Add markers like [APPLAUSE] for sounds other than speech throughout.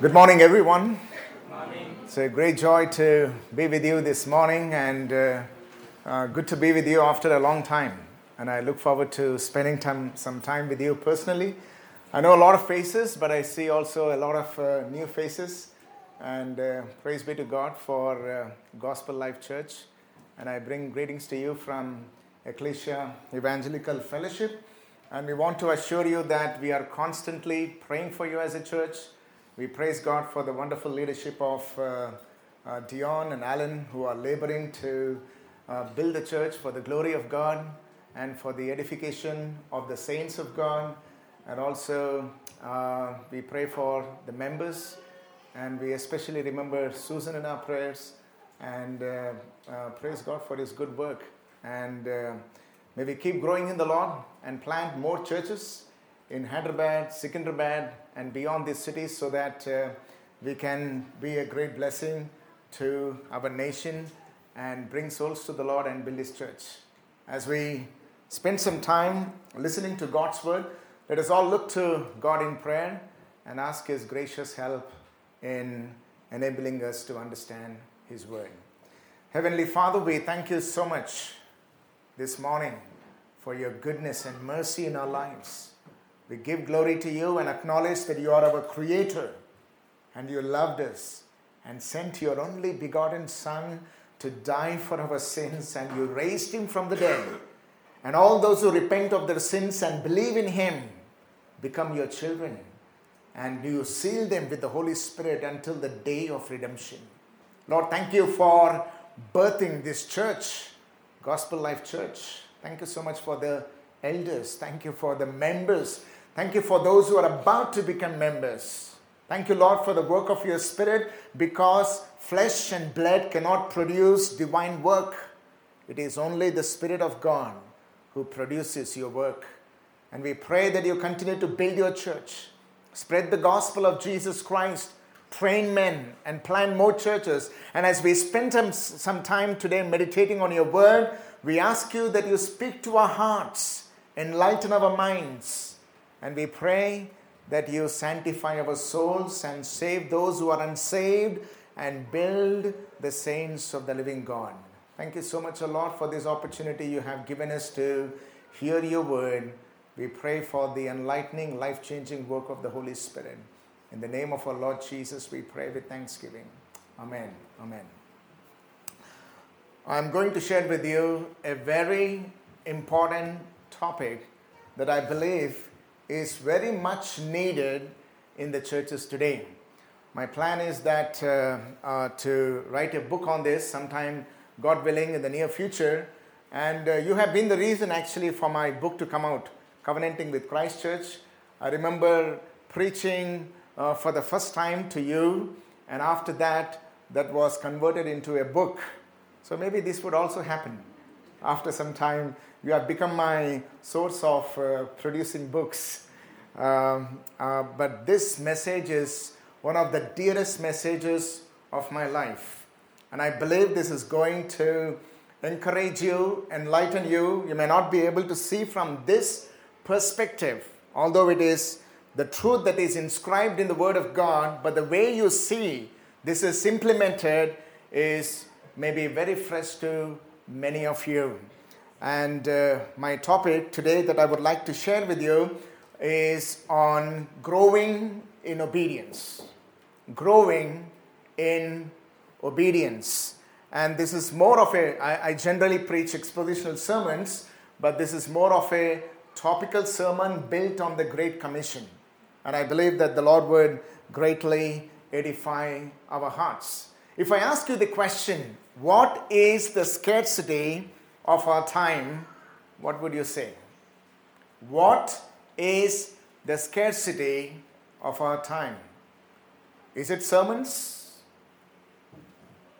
Good morning, everyone. Morning. It's a great joy to be with you this morning, and uh, uh, good to be with you after a long time. And I look forward to spending time, some time with you personally. I know a lot of faces, but I see also a lot of uh, new faces. And uh, praise be to God for uh, Gospel Life Church. And I bring greetings to you from Ecclesia Evangelical Fellowship. And we want to assure you that we are constantly praying for you as a church. We praise God for the wonderful leadership of uh, uh, Dion and Alan, who are laboring to uh, build the church for the glory of God and for the edification of the saints of God. And also, uh, we pray for the members, and we especially remember Susan in our prayers. And uh, uh, praise God for his good work. And may we keep growing in the Lord and plant more churches in Hyderabad, Secunderabad, and beyond these cities so that uh, we can be a great blessing to our nation and bring souls to the Lord and build His church. As we spend some time listening to God's word, let us all look to God in prayer and ask His gracious help in enabling us to understand His word. Heavenly Father, we thank you so much this morning for your goodness and mercy in our lives. We give glory to you and acknowledge that you are our Creator and you loved us and sent your only begotten Son to die for our sins and you raised him from the dead. And all those who repent of their sins and believe in him become your children. And you seal them with the Holy Spirit until the day of redemption. Lord, thank you for birthing this church, Gospel Life Church. Thank you so much for the elders. Thank you for the members. Thank you for those who are about to become members. Thank you, Lord, for the work of your Spirit because flesh and blood cannot produce divine work. It is only the Spirit of God who produces your work. And we pray that you continue to build your church, spread the gospel of Jesus Christ, train men, and plant more churches. And as we spend some time today meditating on your word, we ask you that you speak to our hearts, enlighten our minds, and we pray that you sanctify our souls and save those who are unsaved and build the saints of the living God. Thank you so much, O Lord, for this opportunity you have given us to hear your word. We pray for the enlightening, life changing work of the Holy Spirit. In the name of our Lord Jesus, we pray with thanksgiving. Amen. Amen. I'm going to share with you a very important topic that I believe is very much needed in the churches today. My plan is that uh, uh, to write a book on this sometime, God willing, in the near future. And uh, you have been the reason actually for my book to come out, Covenanting with Christ Church. I remember preaching uh, for the first time to you, and after that, that was converted into a book. So maybe this would also happen. After some time, you have become my source of uh, producing books. Um, uh, but this message is one of the dearest messages of my life. And I believe this is going to encourage you, enlighten you. You may not be able to see from this perspective, although it is the truth that is inscribed in the Word of God, but the way you see this is implemented is maybe very fresh to many of you. And uh, my topic today that I would like to share with you is on growing in obedience. Growing in obedience. And this is more of a, I, I generally preach expositional sermons, but this is more of a topical sermon built on the Great Commission. And I believe that the Lord would greatly edify our hearts. If I ask you the question, what is the scarcity of our time? What would you say? What is the scarcity of our time? Is it sermons?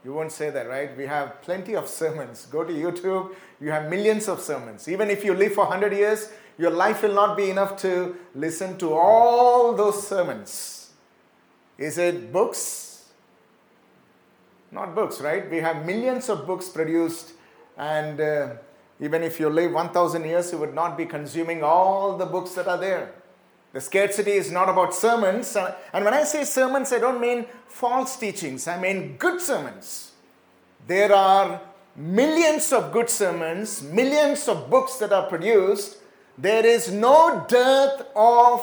You won't say that, right? We have plenty of sermons. Go to YouTube, you have millions of sermons. Even if you live for 100 years, your life will not be enough to listen to all those sermons. Is it books? Not books, right? We have millions of books produced, and uh, even if you live 1,000 years, you would not be consuming all the books that are there. The scarcity is not about sermons. Uh, and when I say sermons, I don't mean false teachings, I mean good sermons. There are millions of good sermons, millions of books that are produced. There is no dearth of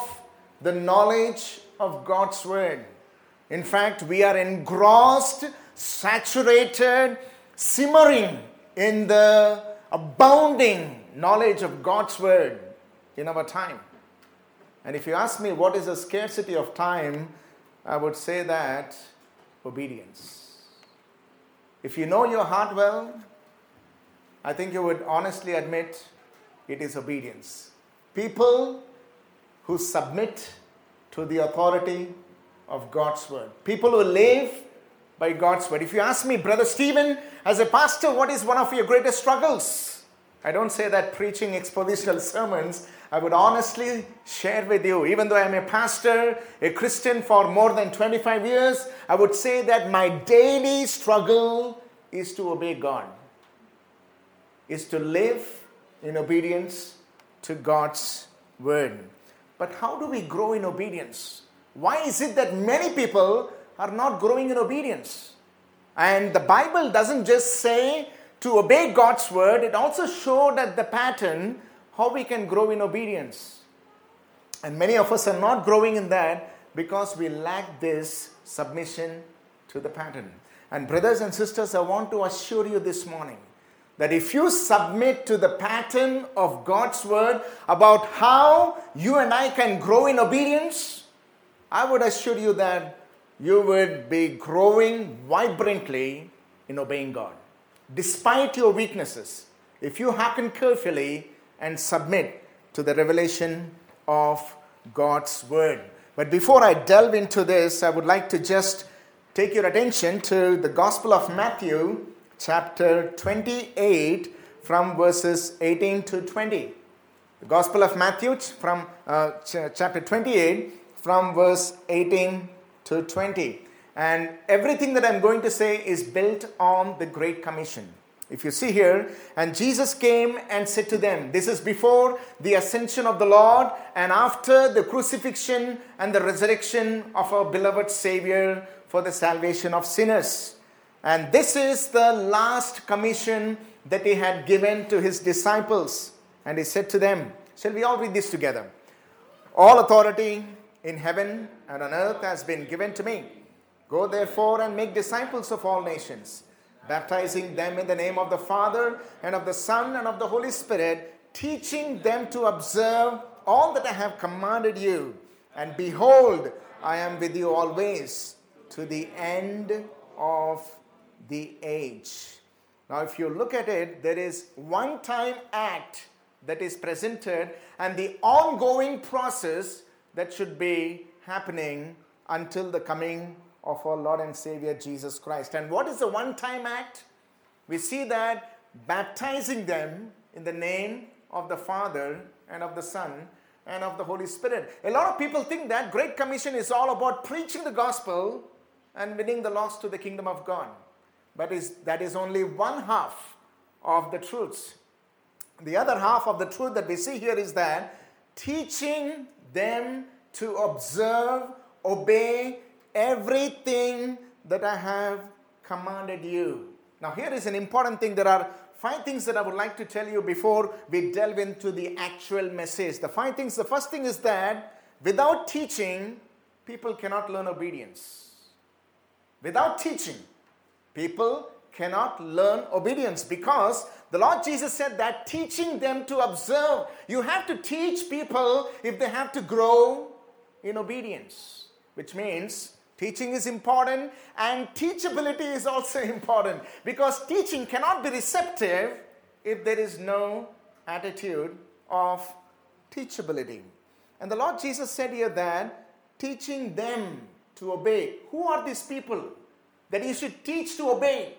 the knowledge of God's Word. In fact, we are engrossed, saturated, simmering in the abounding knowledge of God's Word in our time. And if you ask me what is the scarcity of time, I would say that obedience. If you know your heart well, I think you would honestly admit it is obedience. People who submit to the authority of God's word, people who live by God's word. If you ask me, Brother Stephen, as a pastor, what is one of your greatest struggles? I don't say that preaching expositional sermons. I would honestly share with you, even though I'm a pastor, a Christian for more than 25 years, I would say that my daily struggle is to obey God, is to live in obedience to God's word. But how do we grow in obedience? Why is it that many people are not growing in obedience? And the Bible doesn't just say to obey God's word, it also showed that the pattern how we can grow in obedience. And many of us are not growing in that because we lack this submission to the pattern. And, brothers and sisters, I want to assure you this morning that if you submit to the pattern of God's word about how you and I can grow in obedience, I would assure you that you would be growing vibrantly in obeying God. Despite your weaknesses, if you hearken carefully and submit to the revelation of God's word. But before I delve into this, I would like to just take your attention to the Gospel of Matthew, chapter 28, from verses 18 to 20. The Gospel of Matthew, from uh, ch- chapter 28, from verse 18 to 20. And everything that I'm going to say is built on the Great Commission. If you see here, and Jesus came and said to them, This is before the ascension of the Lord and after the crucifixion and the resurrection of our beloved Savior for the salvation of sinners. And this is the last commission that he had given to his disciples. And he said to them, Shall we all read this together? All authority in heaven and on earth has been given to me. Go therefore and make disciples of all nations baptizing them in the name of the Father and of the Son and of the Holy Spirit, teaching them to observe all that I have commanded you. And behold, I am with you always to the end of the age. Now, if you look at it, there is one time act that is presented and the ongoing process that should be happening until the coming of our Lord and Savior Jesus Christ. And what is the one time act? We see that baptizing them in the name of the Father and of the Son and of the Holy Spirit. A lot of people think that Great Commission is all about preaching the gospel and winning the lost to the kingdom of God. But is, that is only one half of the truths. The other half of the truth that we see here is that teaching them to observe, obey, everything that I have commanded you. Now, here is an important thing. There are five things that I would like to tell you before we delve into the actual message. The five things the first thing is that without teaching, people cannot learn obedience. Without teaching, people cannot learn obedience because the Lord Jesus said that teaching them to observe, you have to teach people if they have to grow in obedience, which means Teaching is important and teachability is also [LAUGHS] important because teaching cannot be receptive if there is no attitude of teachability. And the Lord Jesus said here that teaching them to obey. Who are these people that he should teach to obey?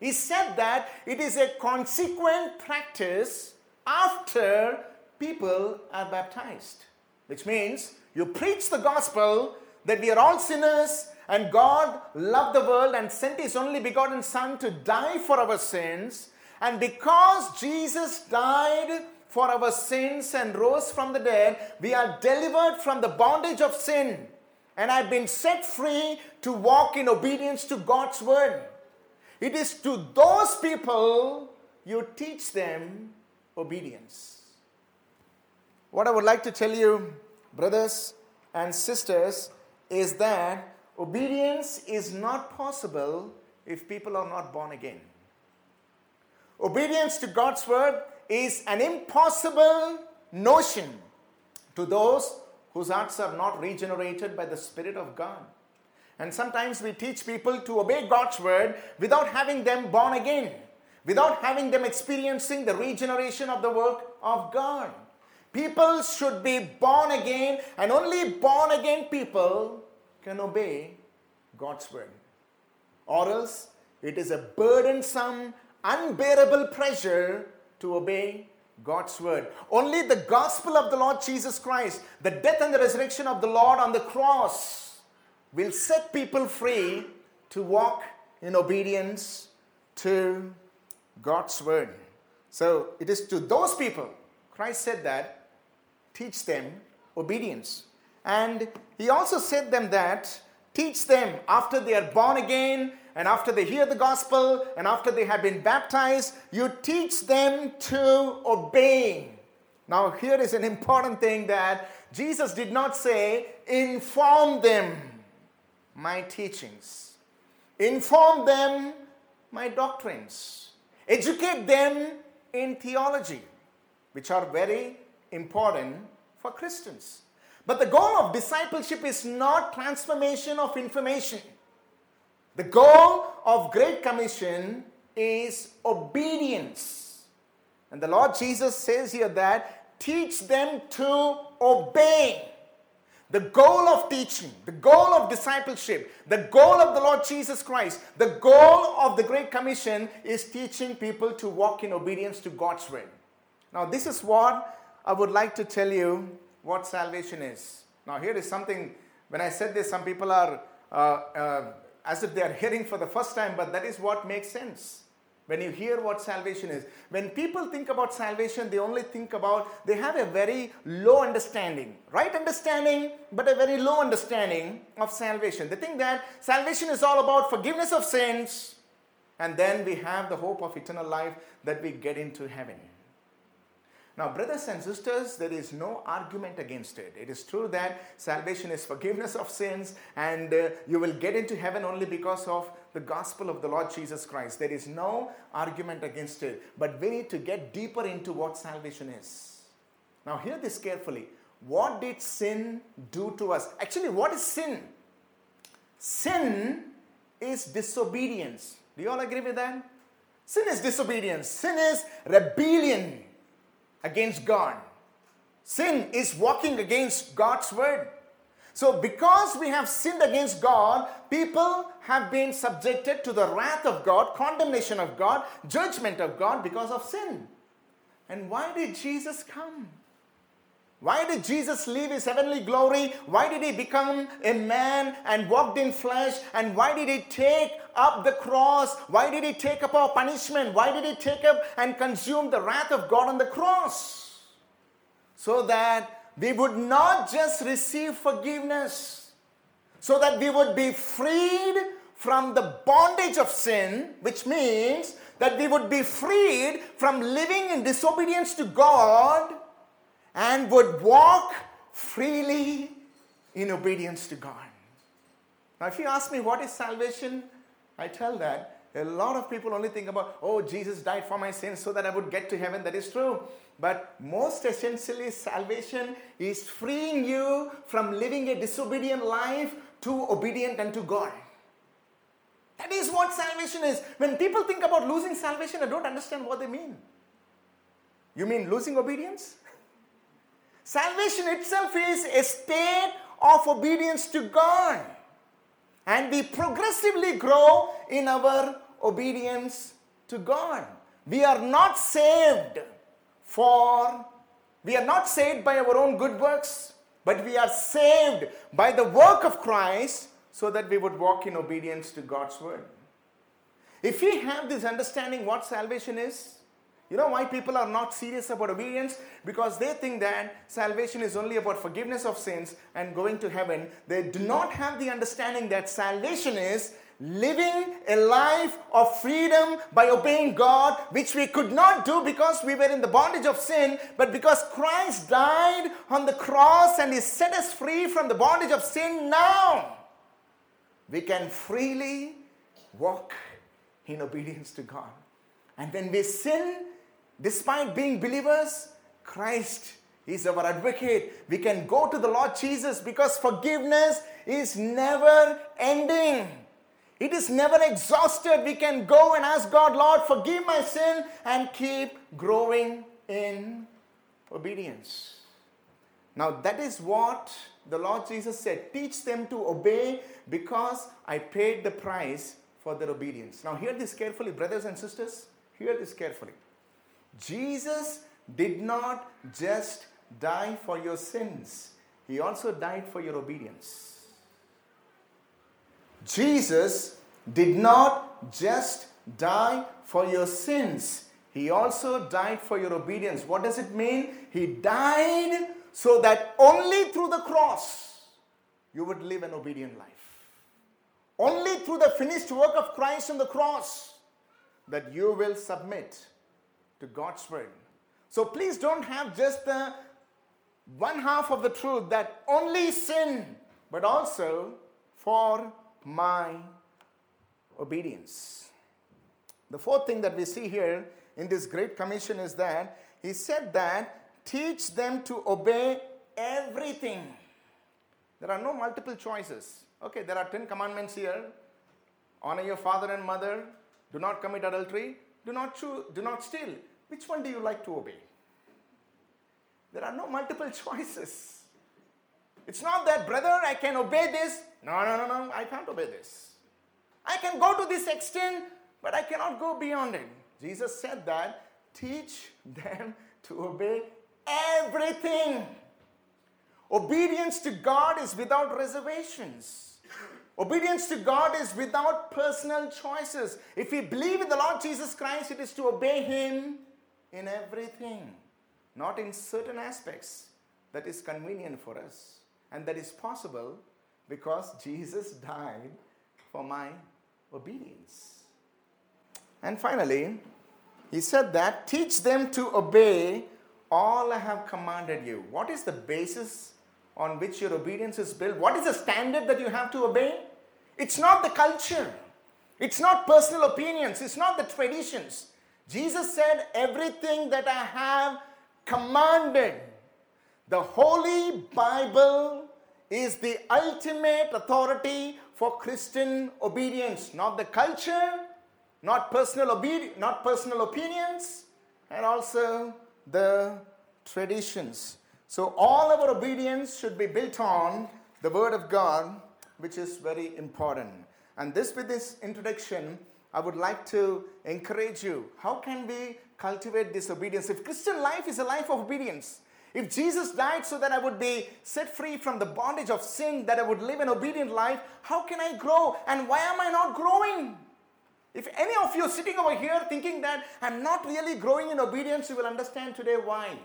He said that it is a consequent practice after people are baptized, which means you preach the gospel that we are all sinners and God loved the world and sent his only begotten Son to die for our sins. And because Jesus died for our sins and rose from the dead, we are delivered from the bondage of sin and have been set free to walk in obedience to God's word. It is to those people you teach them obedience. What I would like to tell you, brothers and sisters, is that obedience is not possible if people are not born again. Obedience to God's word is an impossible notion to those whose hearts are not regenerated by the Spirit of God. And sometimes we teach people to obey God's word without having them born again, without having them experiencing the regeneration of the work of God. People should be born again, and only born again people can obey God's word. Or else it is a burdensome, unbearable pressure to obey God's word. Only the gospel of the Lord Jesus Christ, the death and the resurrection of the Lord on the cross, will set people free to walk in obedience to God's word. So it is to those people, Christ said that, teach them obedience. And he also said them that, teach them after they are born again and after they hear the gospel and after they have been baptized, you teach them to obey. Now, here is an important thing that Jesus did not say, inform them my teachings, inform them my doctrines, educate them in theology, which are very important for Christians. But the goal of discipleship is not transformation of information. The goal of Great Commission is obedience. And the Lord Jesus says here that teach them to obey. The goal of teaching, the goal of discipleship, the goal of the Lord Jesus Christ, the goal of the Great Commission is teaching people to walk in obedience to God's will. Now, this is what I would like to tell you what salvation is. Now, here is something, when I said this, some people are uh, uh, as if they are hearing for the first time, but that is what makes sense. When you hear what salvation is, when people think about salvation, they only think about, they have a very low understanding, right understanding, but a very low understanding of salvation. They think that salvation is all about forgiveness of sins, and then we have the hope of eternal life that we get into heaven. Now, brothers and sisters, there is no argument against it. It is true that salvation is forgiveness of sins and uh, you will get into heaven only because of the gospel of the Lord Jesus Christ. There is no argument against it. But we need to get deeper into what salvation is. Now, hear this carefully. What did sin do to us? Actually, what is sin? Sin is disobedience. Do you all agree with that? Sin is disobedience, sin is rebellion against God. Sin is walking against God's word. So, because we have sinned against God, people have been subjected to the wrath of God, condemnation of God, judgment of God because of sin. And why did Jesus come? Why did Jesus leave his heavenly glory? Why did he become a man and walked in flesh? And why did he take up the cross? Why did he take up our punishment? Why did he take up and consume the wrath of God on the cross? So that we would not just receive forgiveness, so that we would be freed from the bondage of sin, which means that we would be freed from living in disobedience to God and would walk freely in obedience to God. Now, if you ask me what is salvation, I tell that a lot of people only think about, oh, Jesus died for my sins so that I would get to heaven. That is true. But most essentially, salvation is freeing you from living a disobedient life to obedient unto God. That is what salvation is. When people think about losing salvation, I don't understand what they mean. You mean losing obedience? [LAUGHS] Salvation itself is a state of obedience to God. And we progressively grow in our obedience to God. We are not saved for, we are not saved by our own good works, but we are saved by the work of Christ so that we would walk in obedience to God's word. If we have this understanding what salvation is, You know why people are not serious about obedience? Because they think that salvation is only about forgiveness of sins and going to heaven. They do not have the understanding that salvation is living a life of freedom by obeying God, which we could not do because we were in the bondage of sin, but because Christ died on the cross and He set us free from the bondage of sin, now we can freely walk in obedience to God. And when we sin, despite being believers, Christ is our advocate. We can go to the Lord Jesus because forgiveness is never ending. It is never exhausted. We can go and ask God, Lord, forgive my sin and keep growing in obedience. Now, that is what the Lord Jesus said teach them to obey because I paid the price for their obedience. Now, hear this carefully, brothers and sisters. Hear this carefully. Jesus did not just die for your sins, He also died for your obedience. Jesus did not just die for your sins, He also died for your obedience. What does it mean? He died so that only through the cross you would live an obedient life. Only through the finished work of Christ on the cross that you will submit to God's word. So please don't have just the one half of the truth that only sin, but also for my obedience. The fourth thing that we see here in this great commission is that he said that teach them to obey everything. There are no multiple choices. Okay, there are 10 commandments here. Honor your father and mother, do not commit adultery, do not chew, do not steal. Which one do you like to obey? There are no multiple [LAUGHS] choices. It's not that, brother, I can obey this. No, no, no, no, I can't obey this. I can go to this extent, but I cannot go beyond it. Jesus said that teach them to obey everything. Obedience to God is without reservations. Obedience to God is without personal choices. If we believe in the Lord Jesus Christ, it is to obey Him in everything, not in certain aspects that is convenient for us. And that is possible because Jesus [LAUGHS] died for my obedience. And finally, he said that teach them to obey all I have commanded you. What is the basis on which your obedience is built? What is the standard that you have to obey? It's not the culture, it's not personal opinions, it's not the traditions. Jesus said, Everything that I have commanded. The Holy Bible is the ultimate authority for Christian obedience, not the culture, not personal obedience, not personal opinions, and also the traditions. So all our obedience should be built on the word of God, which is very important. And this with this introduction, I would like to encourage you. How can we cultivate this obedience? If Christian life is a life of obedience, if Jesus died so that I would be set free from the bondage of sin, that I would live an obedient life, how can I grow? And why am I not growing? If any of you sitting over here thinking that I'm not really growing in obedience, you will understand today why.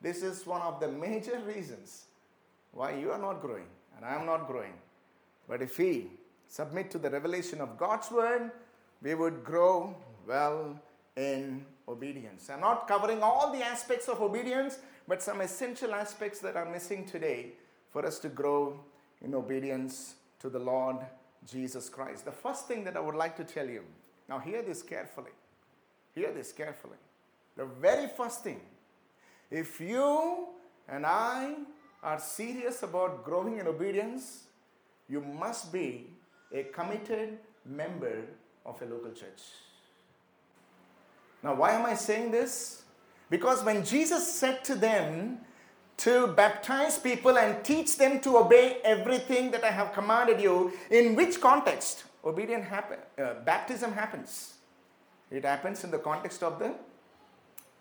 This is one of the major [LAUGHS] reasons why you are not growing and I am not growing. But if we submit to the revelation of God's word, we would grow well in obedience. I'm not covering all the aspects of obedience, but some essential aspects that are missing today for us to grow in obedience to the Lord Jesus Christ. The first thing that I would like to tell you now, hear this carefully. Hear this carefully. The very first thing, if you and I are serious about growing in obedience, you must be a committed member of a local church. Now, why am I saying this? Because when Jesus said to them to baptize people and teach them to obey everything that I have commanded you, in which context obedience happen, uh, baptism happens? It happens in the context of the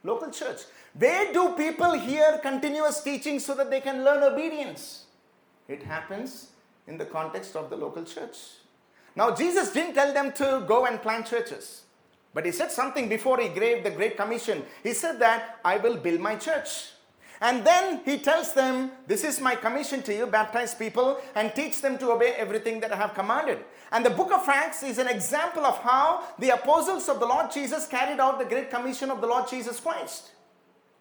local church. Where do people hear continuous teaching so that they can learn obedience? It happens in the context of the local church. Now, Jesus didn't tell them to go and plant churches. But he said something before he gave the Great Commission. He said that I will build my church. And then he tells them, This is my commission to you, baptize people and teach them to obey everything that I have commanded. And the book of Acts is an example of how the apostles of the Lord Jesus carried out the great commission of the Lord Jesus Christ.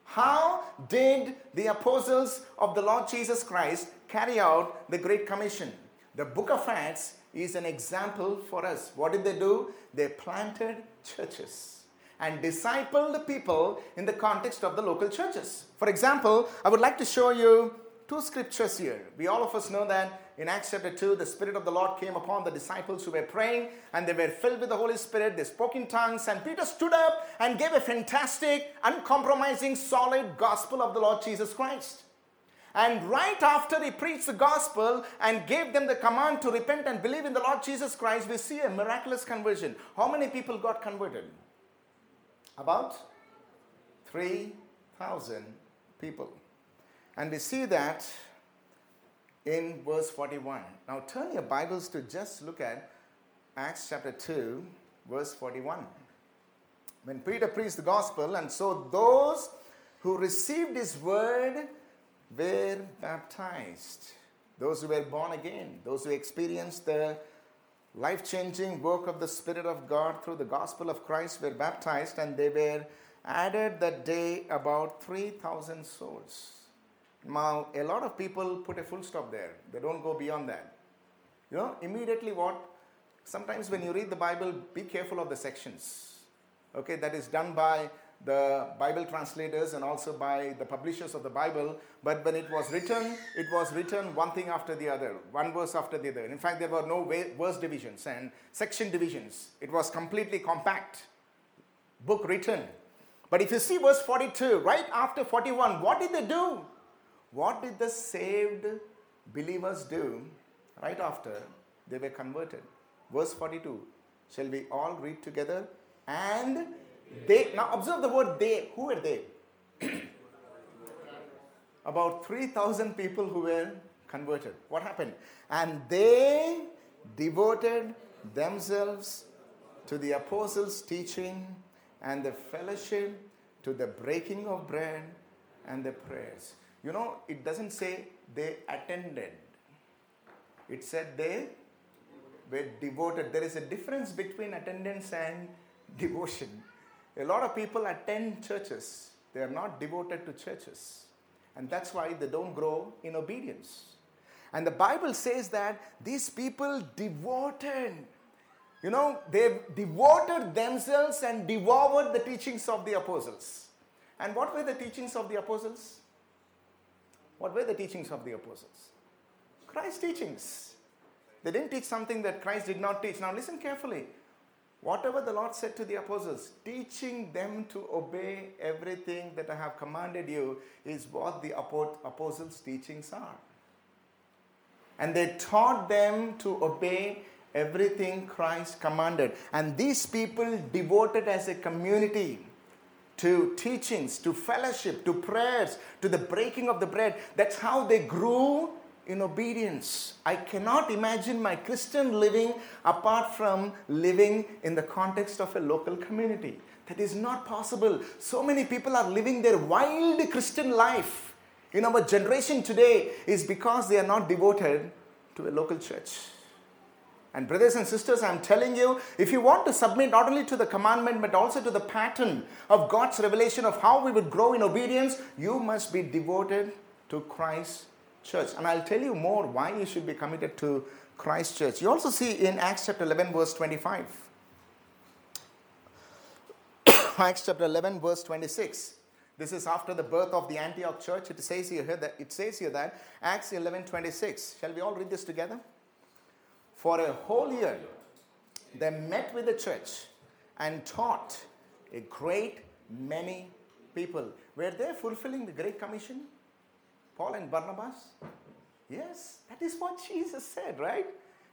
How did the apostles of the Lord Jesus Christ carry out the great commission? The book of Acts is an example for us. What did they do? They planted churches and disciple the people in the context of the local churches. For example, I would like to show you two scriptures here. We all of us know that in Acts chapter 2, the Spirit of the Lord came upon the disciples who were praying and they were filled with the Holy Spirit. They spoke in tongues, and Peter stood up and gave a fantastic, uncompromising, solid gospel of the Lord Jesus Christ. And right after he preached the gospel and gave them the command to repent and believe in the Lord Jesus Christ, we see a miraculous conversion. How many people got converted? About 3,000 people. And we see that in verse 41. Now turn your Bibles to just look at Acts chapter 2, verse 41. When Peter preached the gospel, and so those who received his word were baptized. Those who were born again, those who experienced the life changing work of the Spirit of God through the gospel of Christ were baptized, and they were added that day about 3,000 souls. Now, a lot of people put a full stop there, they don't go beyond that. You know, immediately what? Sometimes when you read the Bible, be careful of the sections. Okay, that is done by the Bible translators and also by the publishers of the Bible. But when it was written, it was written one thing after the other, one verse after the other. In fact, there were no verse divisions and section divisions. It was completely compact book written. But if you see verse 42, right after 41, what did they do? What did the saved believers do right after they were converted? Verse 42. Shall we all read together? And they, now observe the word they. Who were they? [CLEARS THROAT] About 3,000 people who were converted. What happened? And they devoted themselves to the apostles' teaching and the fellowship, to the breaking of bread and the prayers. You know, it doesn't say they attended, it said they were devoted. There is a difference between attendance and devotion. A lot of people attend churches, they are not devoted to churches. And that's why they don't grow in obedience. And the Bible says that these people devoted, you know, they devoted themselves and devoured the teachings of the apostles. And what were the teachings of the apostles? What were the teachings of the apostles? Christ's teachings. They didn't teach something that Christ did not teach. Now, listen carefully. Whatever the Lord said to the apostles, teaching them to obey everything that I have commanded you, is what the apostles' teachings are. And they taught them to obey everything Christ commanded. And these people devoted as a community to teachings, to fellowship, to prayers, to the breaking of the bread. That's how they grew in obedience. I cannot imagine my Christian living apart from living in the context of a local community. That is not possible. So many people are living their wild Christian life in our generation today is because they are not devoted to a local church. And, brothers and sisters, I'm telling you, if you want to submit not only to the commandment but also to the pattern of God's revelation of how we would grow in obedience, you must be devoted to Christ's church. And I'll tell you more why you should be committed to Christ's church. You also see in Acts chapter 11, verse 25. [COUGHS] Acts chapter 11, verse 26. This is after the birth of the Antioch church. It says here that it says here that Acts 11, 26. Shall we all read this together? For a whole year, they met with the church and taught a great many people. Were they fulfilling the Great Commission? Paul and Barnabas? Yes, that is what Jesus said, right?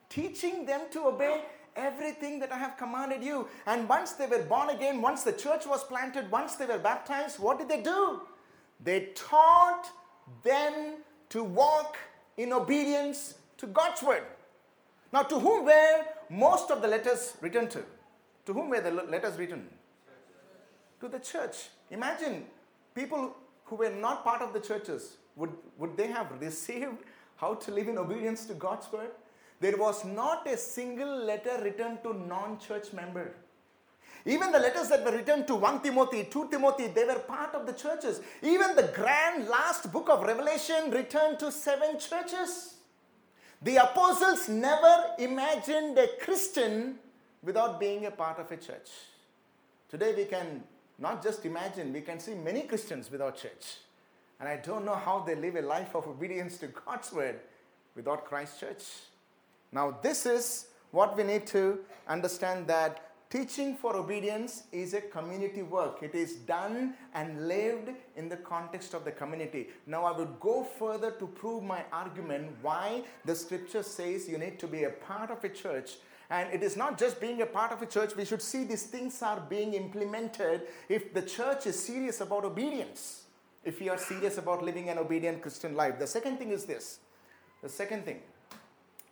Teaching them to obey everything that I have commanded you. And once they were born again, once the church was planted, once they were baptized, what did they do? They taught them to walk in obedience to God's word. Now, to whom were most of the letters written to? To whom were the letters written? To the church. Imagine people who were not part of the churches, would, would they have received how to live in obedience to God's word? There was not a single letter written to non church member. Even the letters that were written to 1 Timothy, 2 Timothy, they were part of the churches. Even the grand last book of Revelation returned to seven churches. The apostles never imagined a Christian without being a part of a church. Today we can not just imagine, we can see many Christians without church. And I don't know how they live a life of obedience to God's word without Christ Church. Now, this is what we need to understand that teaching for obedience is a community work. It is done and lived in the context of the community. Now, I would go further to prove my argument why the scripture says you need to be a part of a church and it is not just being a part of a church, we should see these things are being implemented if the church is serious about obedience, if we are serious about living an obedient Christian life. The second thing is this the second thing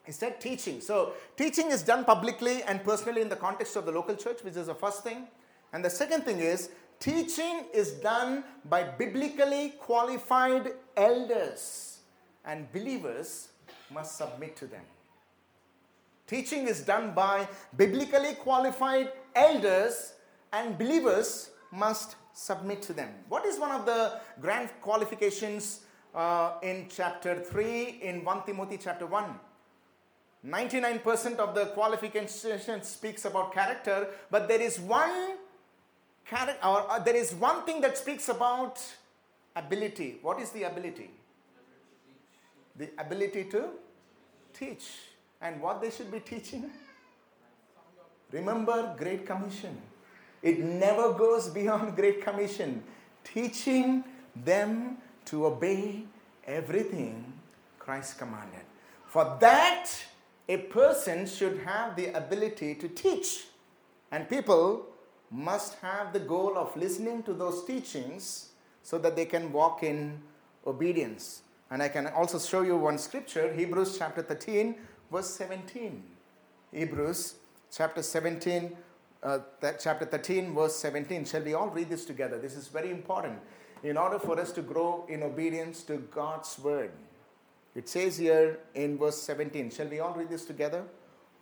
is that teaching. So, teaching is done publicly and personally in the context of the local church, which is the first thing. And the second thing is teaching is done by biblically qualified elders, and believers must submit to them. Teaching is done by biblically qualified elders, and believers must submit to them. What is one of the grand qualifications uh, in chapter 3 in 1 Timothy chapter 1? 99% of the qualification speaks about character, but there is one character, or uh, there is one thing that speaks about ability. What is the ability? The ability to teach and what they should be teaching? Remember Great Commission. It never goes beyond Great Commission. Teaching them to obey everything Christ commanded. For that, a person should have the ability to teach. And people must have the goal of listening to those teachings so that they can walk in obedience. And I can also show you one scripture, Hebrews chapter 13, verse 17. Hebrews chapter 17, uh, chapter 13, verse 17. Shall we all read this together? This is very important in order for us to grow in obedience to God's word. It says here in verse 17. Shall we all read this together?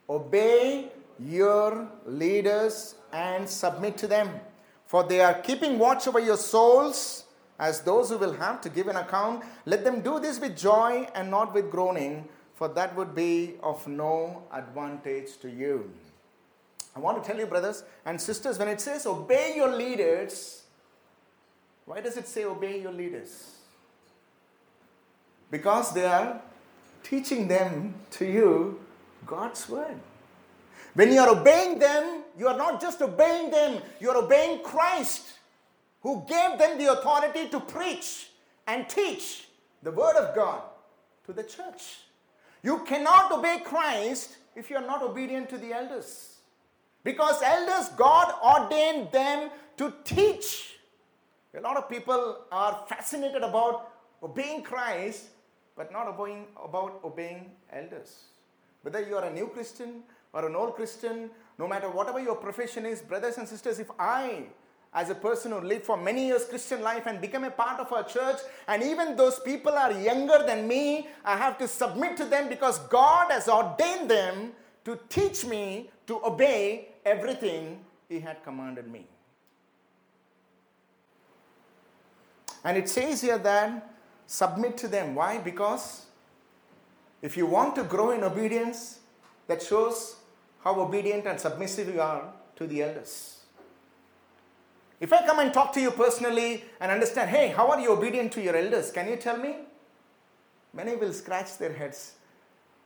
Obey your leaders and submit to them, for they are keeping watch over your souls as those who will have to give an account. Let them do this with joy and not with groaning for that would be of no advantage to you. I want to tell you, brothers and sisters, when it says obey your leaders, why does it say obey your leaders? Because they are teaching them to you God's word. When you are obeying them, you are not just obeying them, you are obeying Christ, who gave them the authority to preach and teach the word of God to the church. You cannot obey Christ if you are not obedient to the elders. Because elders, God ordained them to teach. A lot of people are fascinated about obeying Christ, but not obeying, about obeying elders. Whether you are a new Christian or an old Christian, no matter whatever your profession is, brothers and sisters, if I as a person who lived for many years Christian life and become a part of our church and even those people are younger than me I have to submit to them because God has ordained them to teach me to obey everything he had commanded me and it says here that submit to them why because if you want to grow in obedience that shows how obedient and submissive you are to the elders if I come and talk to you personally and understand, hey, how are you obedient to your elders? Can you tell me? Many will scratch their heads.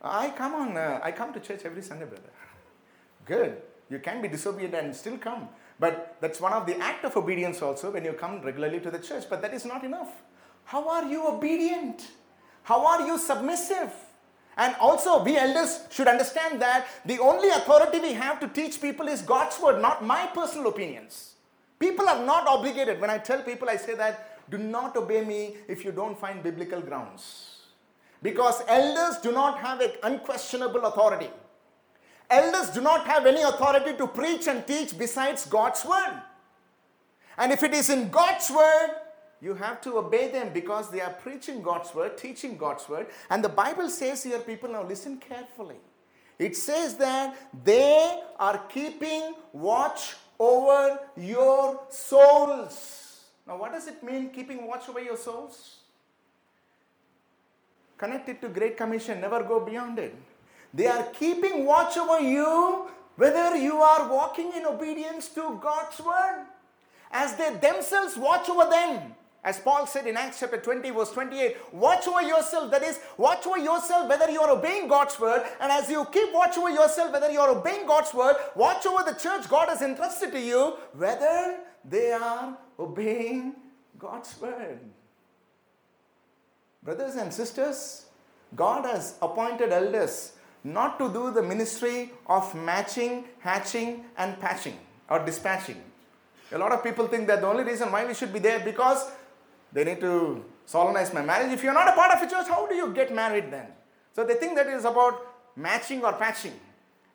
I come on, uh, I come to church every Sunday, brother. [LAUGHS] Good. You can be disobedient and still come. But that's one of the act of obedience also when you come regularly to the church. But that is not enough. How are you obedient? How are you submissive? And also, we elders should understand that the only authority we have to teach people is God's word, not my personal opinions. People are not obligated. When I tell people, I say that do not obey me if you don't find biblical grounds. Because elders do not have an unquestionable authority. Elders do not have any authority to preach and teach besides God's word. And if it is in God's word, you have to obey them because they are preaching God's word, teaching God's word. And the Bible says here, people, now listen carefully. It says that they are keeping watch over your souls. Now, what does it mean, keeping watch over your souls? Connect it to Great Commission, never go beyond it. They are keeping watch over you whether you are walking in obedience to God's word. As they themselves watch over them, as Paul said in Acts chapter 20, verse 28, watch over yourself. That is, watch over yourself whether you are obeying God's word. And as you keep watch over yourself whether you are obeying God's word, watch over the church God has entrusted to you whether they are obeying God's word. Brothers and sisters, God has appointed elders not to do the ministry of matching, hatching, and patching or dispatching. A lot of people think that the only reason why we should be there because they need to solemnize my marriage. If you're not a part of a church, how do you get married then? So they think that it is about matching or patching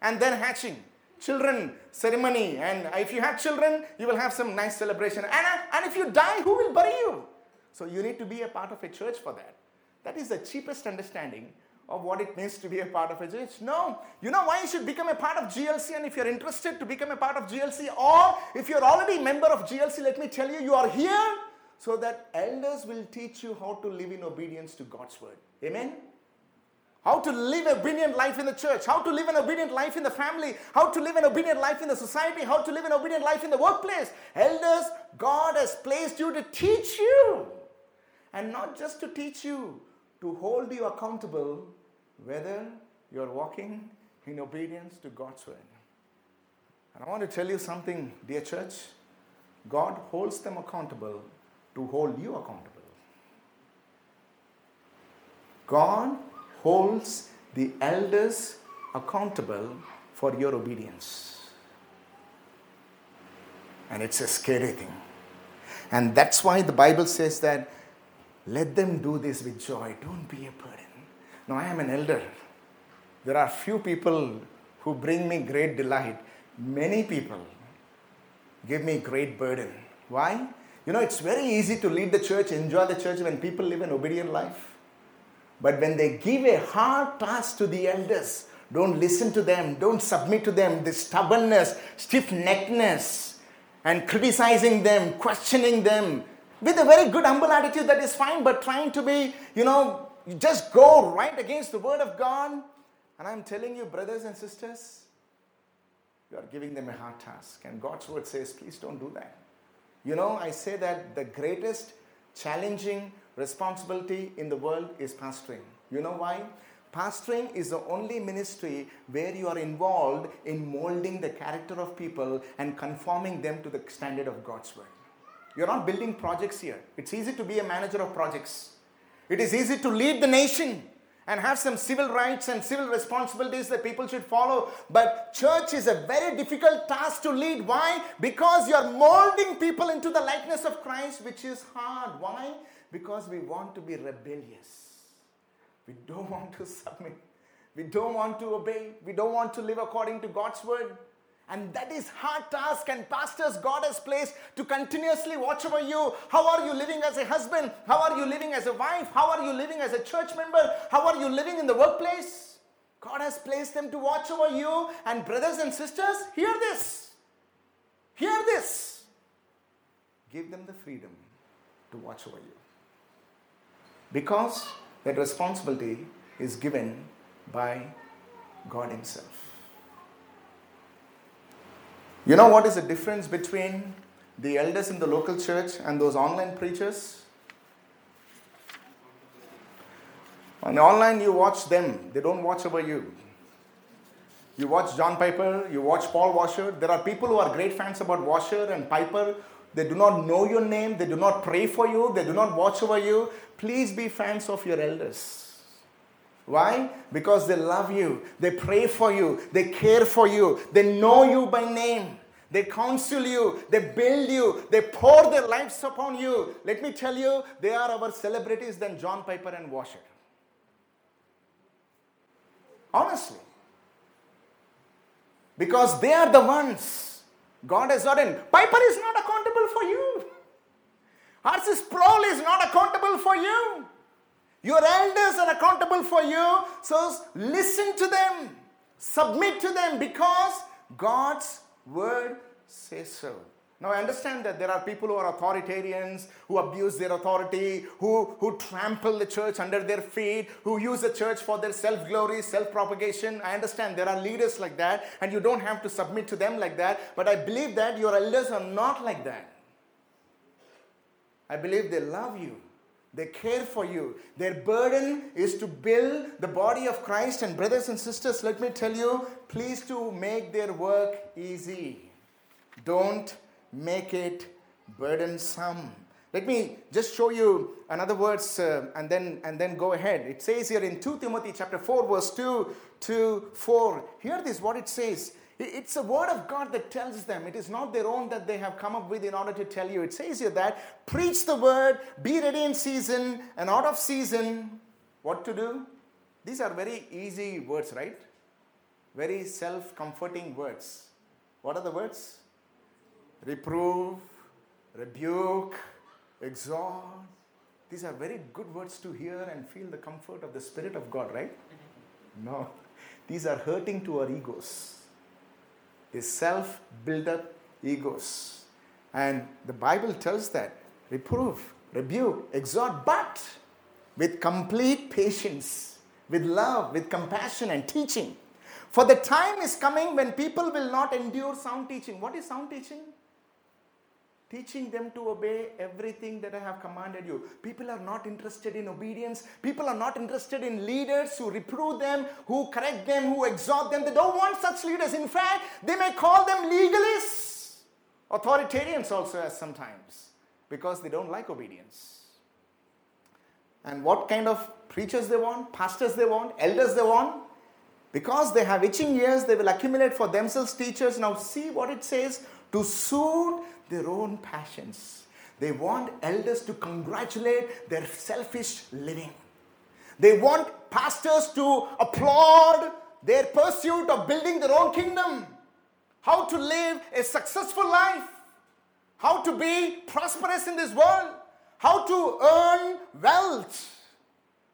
and then hatching. Children ceremony, and if you have children, you will have some nice celebration. And, and if you die, who will bury you? So you need to be a part of a church for that. That is the cheapest understanding of what it means to be a part of a church. No. You know why you should become a part of GLC? And if you're interested to become a part of GLC, or if you're already a member of GLC, let me tell you, you are here so that elders will teach you how to live in obedience to God's word. Amen? How to live an obedient life in the church, how to live an obedient life in the family, how to live an obedient life in the society, how to live an obedient life in the workplace. Elders, God has placed you to teach you. And not just to teach you, to hold you accountable whether you're walking in obedience to God's word. And I want to tell you something, dear church. God holds them accountable to hold you accountable. God holds the elders accountable for your obedience. And it's a scary thing. And that's why the Bible says that let them do this with joy. Don't be a burden. Now, I am an elder. There are few people who bring me great delight. Many people give me great burden. Why? You know, it's very easy to lead the church, enjoy the church when people live an obedient life. But when they give a hard task to the elders, don't listen to them, don't submit to them, the stubbornness, stiff neckedness, and criticizing them, questioning them, with a very good humble attitude that is fine, but trying to be, you know, just go right against the word of God. And I'm telling you, brothers and sisters, you are giving them a hard task. And God's word says, please don't do that. You know, I say that the greatest challenging responsibility in the world is pastoring. You know why? Pastoring is the only ministry where you are involved in molding the character of people and conforming them to the standard of God's word. You're not building projects here. It's easy to be a manager of projects. It is easy to lead the nation and have some civil rights and civil responsibilities that people should follow. But church is a very difficult task to lead. Why? Because you're molding people into the likeness of Christ, which is hard. Why? Because we want to be rebellious. We don't [LAUGHS] want to submit. We don't want to obey. We don't want to live according to God's word. And that is hard task and pastors God has placed to continuously watch over you. How are you living as a husband? How are you living as a wife? How are you living as a church member? How are you living in the workplace? God has placed them to watch over you. And brothers and sisters, hear this. Hear this. Give them the freedom to watch over you. Because that responsibility is given by God Himself. You know what is the difference between the elders in the local church and those online preachers? On online, you watch them, they don't watch over you. You watch John Piper, you watch Paul Washer. There are people who are great fans about Washer and Piper. They do not know your name, they do not pray for you, they do not watch over you. Please be fans of your elders. Why? Because they love you, they pray for you, they care for you, they know you by name. They counsel you, they build you, they pour their lives upon you. Let me tell you, they are our celebrities than John Piper and Washer. Honestly. Because they are the ones God has ordained. Piper is not accountable for you. RC Sproul is not accountable for you. Your elders are accountable for you. So listen to them, submit to them because God's word says so. Now, I understand that there are people who are authoritarians, who abuse their authority, who, who trample the church under their feet, who use the church for their self glory, self propagation. I understand there are leaders like that, and you don't have to submit to them like that. But I believe that your elders are not like that. I believe they love you. They care for you. Their burden is to build the body of Christ. And, brothers and sisters, let me tell you, please to make their work easy. Don't make it burdensome. Let me just show you another words uh, and then and then go ahead. It says here in 2 Timothy chapter 4 verse 2 to 4. Hear this what it says. It's a word of God that tells them. It is not their own that they have come up with in order to tell you. It says here that preach the word, be ready in season and out of season. What to do? These are very easy words, right? Very self comforting words. What are the words? Reprove, rebuke, exhort. These are very good words to hear and feel the comfort of the Spirit of God, right? No. These are hurting to our egos is self built up egos. And the Bible tells that reprove, rebuke, exhort, but with complete patience, with love, with compassion and teaching. For the time is coming when people will not endure sound teaching. What is sound teaching? Teaching them to obey everything that I have commanded you. People are not interested in obedience. People are not interested in leaders who reprove them, who correct them, who exhort them. They don't want such leaders. In fact, they may call them legalists, authoritarians also, as sometimes, because they don't like obedience. And what kind of preachers they want, pastors they want, elders they want? Because they have itching ears, they will accumulate for themselves teachers. Now, see what it says to suit their own passions. They want elders to congratulate their selfish living. They want pastors to applaud their pursuit of building their own kingdom, how to live a successful life, how to be prosperous in this world, how to earn wealth,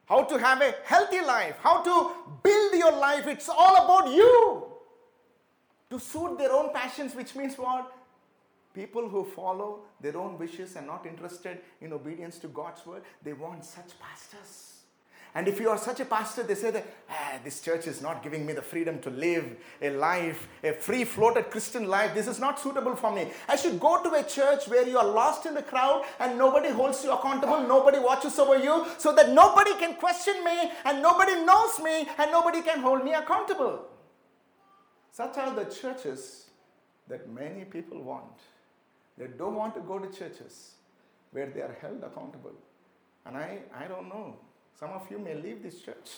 how to have a healthy life, how to build your life. It's all about you. To suit their own passions, which means what? People who follow their own wishes and not interested in obedience to God's word, they want such pastors. And if you are such a pastor, they say that ah, this church is not giving me the freedom to live a life, a free floated Christian life. This is not suitable for me. I should go to a church where you are lost in the crowd and nobody holds you accountable, nobody watches over you, so that nobody can question me and nobody knows me and nobody can hold me accountable. Such are the churches that many people want. They don't want to go to churches where they are held accountable. And I, I don't know. Some of you may leave this church.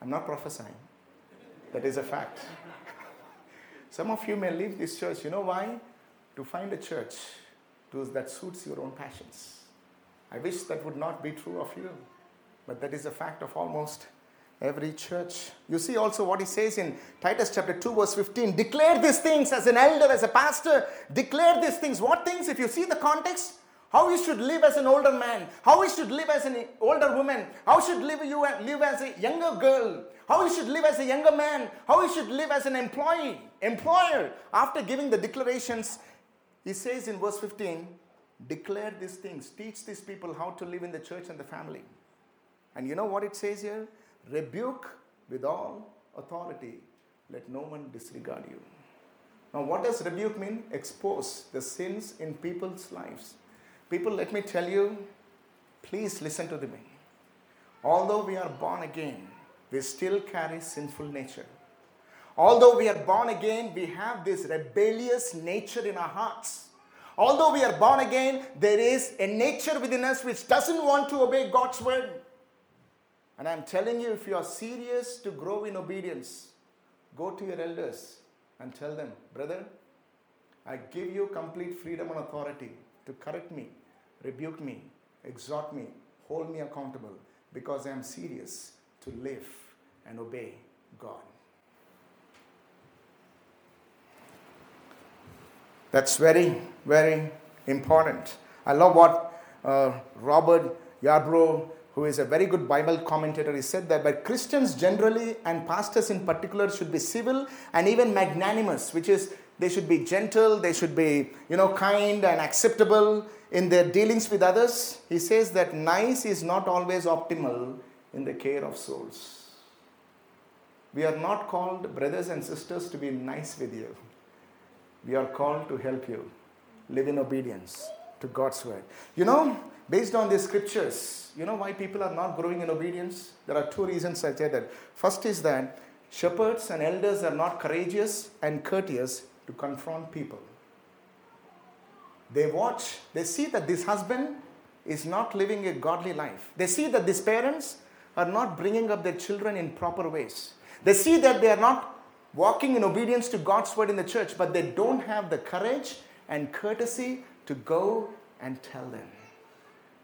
I'm not prophesying. That is a fact. [LAUGHS] Some of you may leave this church. You know why? To find a church that suits your own passions. I wish that would not be true of you, but that is a fact of almost every church. You see also what he says in Titus chapter 2, verse 15 declare these things as an elder, as a pastor. Declare these things. What things? If you see the context, how you should live as an older man, how you should live as an older woman, how should live you live as a younger girl, how you should live as a younger man, how you should live as an employee, employer. After giving the declarations, he says in verse 15, declare these things, teach these people how to live in the church and the family. And you know what it says here? Rebuke with all authority. Let no one disregard you. Now, what does rebuke mean? Expose the sins in people's lives. People, let me tell you, please listen to me. Although we are born again, we still carry sinful nature. Although we are born again, we have this rebellious nature in our hearts. Although we are born again, there is a nature within us which doesn't want to obey God's word. And I'm telling you, if you are serious to grow in obedience, go to your elders and tell them, brother, I give you complete freedom and authority to correct me, rebuke me, exhort me, hold me accountable because I am serious to live and obey God. That's very, very important. I love what uh, Robert Yarbrough, who is a very good Bible commentator, he said that but Christians generally and pastors in particular should be civil and even magnanimous, which is they should be gentle, they should be, you know, kind and acceptable in their dealings with others. He says that nice is not always optimal in the care of souls. We are not called, brothers and sisters, to be nice with you. We are called to help you live in obedience to God's word. You know, based on the scriptures, you know why people are not growing in obedience? There are two reasons I say that. First is that shepherds and elders are not courageous and courteous to confront people. They watch, they see that this husband is not living a godly life. They see that these parents are not bringing up their children in proper ways. They see that they are not walking in obedience to God's word in the church, but they don't have the courage and courtesy to go and tell them.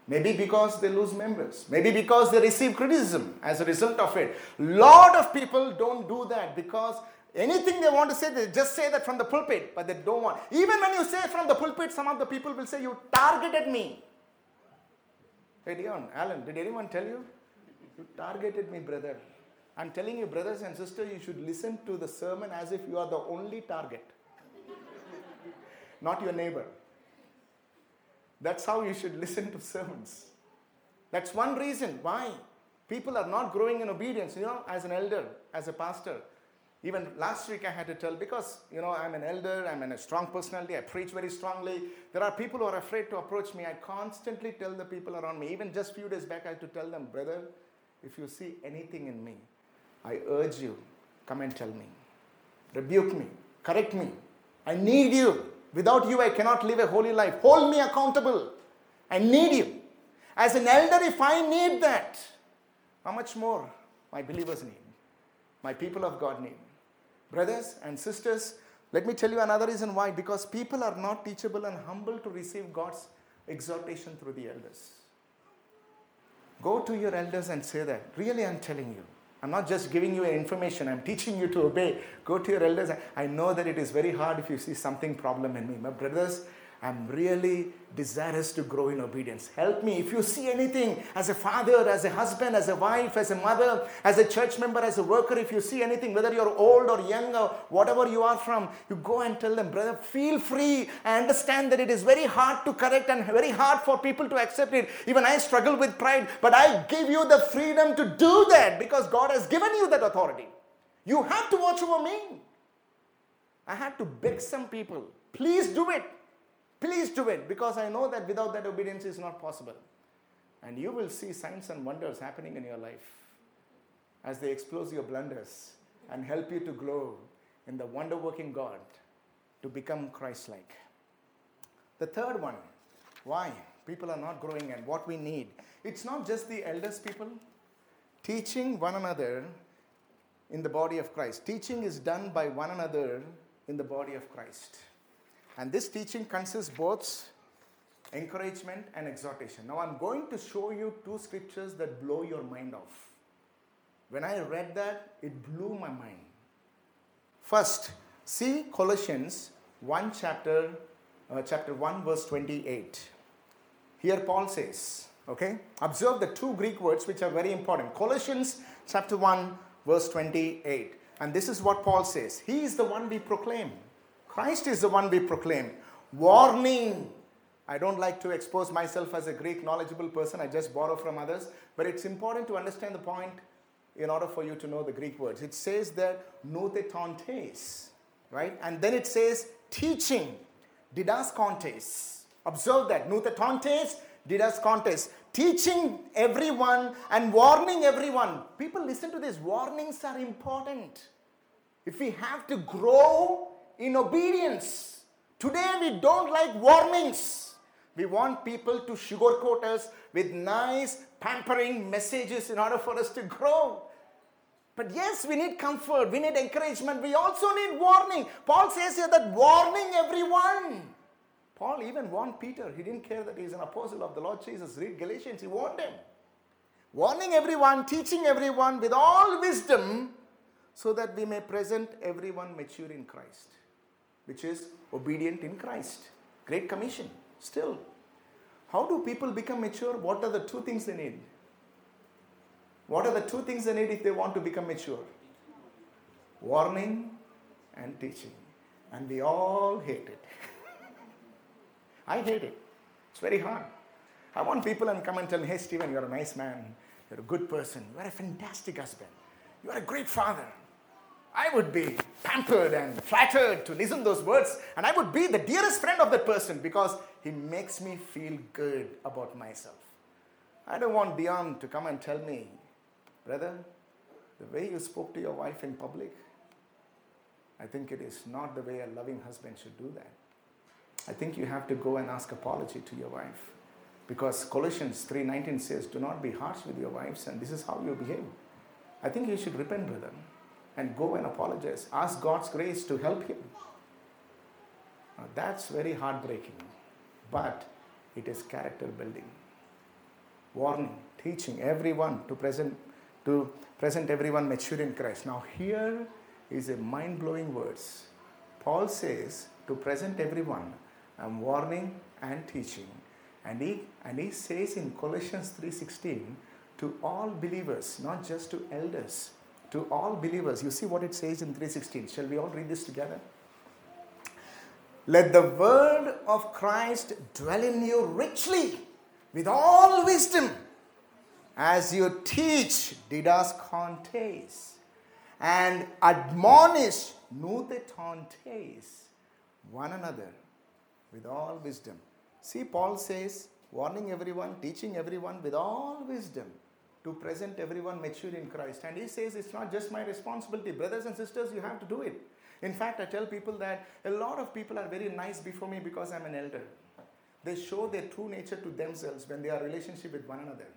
Maybe because they lose members. Maybe because they receive criticism as a result of it. Lot of people don't do that because anything they want to say, they just say that from the pulpit, but they don't want. Even when you say from the pulpit, some of the people will say, You targeted me. Hey, Dion, Alan, did anyone tell you? You targeted me, brother. I'm telling you, brothers and sisters, you should listen to the sermon as if you are the only target, [LAUGHS] not your neighbor. That's how you should listen to sermons. That's one reason why people are not growing in obedience. You know, as an elder, as a pastor, even last week I had to tell because, you know, I'm an elder, I'm in a strong personality, I preach very strongly. There are people who are afraid to approach me. I constantly tell the people around me, even just few days back, I had to tell them, brother, if you see anything in me, I urge you, come and tell me. Rebuke me, correct me. I need you. Without you, I cannot live a holy life. Hold me accountable. I need you. As an elder, if I need that, how much more my believers need? My people of God need. Brothers and sisters, let me tell you another reason why. Because people are not teachable and humble to receive God's exhortation through the elders. Go to your elders and say that. Really, I'm telling you. I'm not just giving you information, I'm teaching you to obey. Go to your elders. I know that it is very hard if you see something problem in me. My brothers, I'm really desirous to grow in obedience. Help me. If you see anything as a father, as a husband, as a wife, as a mother, as a church member, as a worker, if you see anything, whether you're old or young or whatever you are from, you go and tell them, brother, feel free. I understand that it is very hard to correct and very hard for people to accept it. Even I struggle with pride, but I give you the freedom to do that because God has given you that authority. You have to watch over me. I had to beg some people, please do it. Please do it because I know that without that obedience is not possible. And you will see signs and wonders happening in your life as they expose your blunders and help you to grow in the wonder working God to become Christ like. The third one, why people are not growing and what we need. It's not just the elders, people. Teaching one another in the body of Christ. Teaching is done by one another in the body of Christ. And this teaching consists both encouragement and exhortation. Now, I'm going to show you two scriptures that blow your mind off. When I read that, it blew my mind. First, see Colossians 1 chapter, uh, chapter 1, verse 28. Here Paul says, okay, observe the two Greek words which are very important. Colossians chapter 1, verse 28. And this is what Paul says He is the one we proclaim Christ is the one we proclaim. Warning. I don't like to expose myself as a Greek knowledgeable person, I just borrow from others, but it's important to understand the point in order for you to know the Greek words. It says that nothetontes, right? And then it says teaching, didascontes. Observe that, nothetontes, didascontes. Teaching everyone and warning everyone. People listen to this. Warnings are important. If we have to grow in obedience. Today we don't like warnings. We want people to sugarcoat us with nice, pampering messages in order for us to grow. But yes, we need comfort, we need encouragement, we also need warning. Paul says here that warning everyone. Paul even warned Peter. He didn't care that he's an apostle of the Lord Jesus. Read Galatians, he warned him. Warning everyone, teaching everyone with all wisdom, so that we may present everyone mature in Christ. Which is obedient in Christ. Great Commission. Still, how do people become mature? What are the two things they need? What are the two things they need if they want to become mature? Warning and teaching. And we all hate it. [LAUGHS] I hate it. It's very hard. I want people and come and tell me, hey, Stephen, you're a nice man. You're a good person. You're a fantastic husband. You're a great father. I would be pampered and flattered to listen those words, and I would be the dearest friend of that person because he makes me feel good about myself. I don't want Dion to come and tell me, brother, the way you spoke to your wife in public, I think it is not the way a loving husband should do that. I think you have to go and ask apology to your wife because Colossians 3:19 says, "Do not be harsh with your wives, and this is how you behave." I think you should repent, brother and go and apologize. Ask God's grace to help him. Now, that's very heartbreaking, but it is character building. Warning, teaching everyone to present to present everyone mature in Christ. Now here is a mind-blowing verse. Paul says to present everyone, I'm warning and teaching. And he and he says in Colossians 3:16 to all believers, not just to elders to all believers. You see what it says in 316. Shall we all read this together? Let the word of Christ dwell in you richly with all wisdom as you teach didas contes and admonish nuthetontes one another with all wisdom. See, Paul says, warning everyone, teaching everyone with all wisdom to present everyone mature in Christ. And he says it's not just my responsibility. Brothers and sisters, you have to do it. In fact, I tell people that a lot of people are very nice before me because I'm an elder. They show their true nature to themselves when they are in relationship with one another.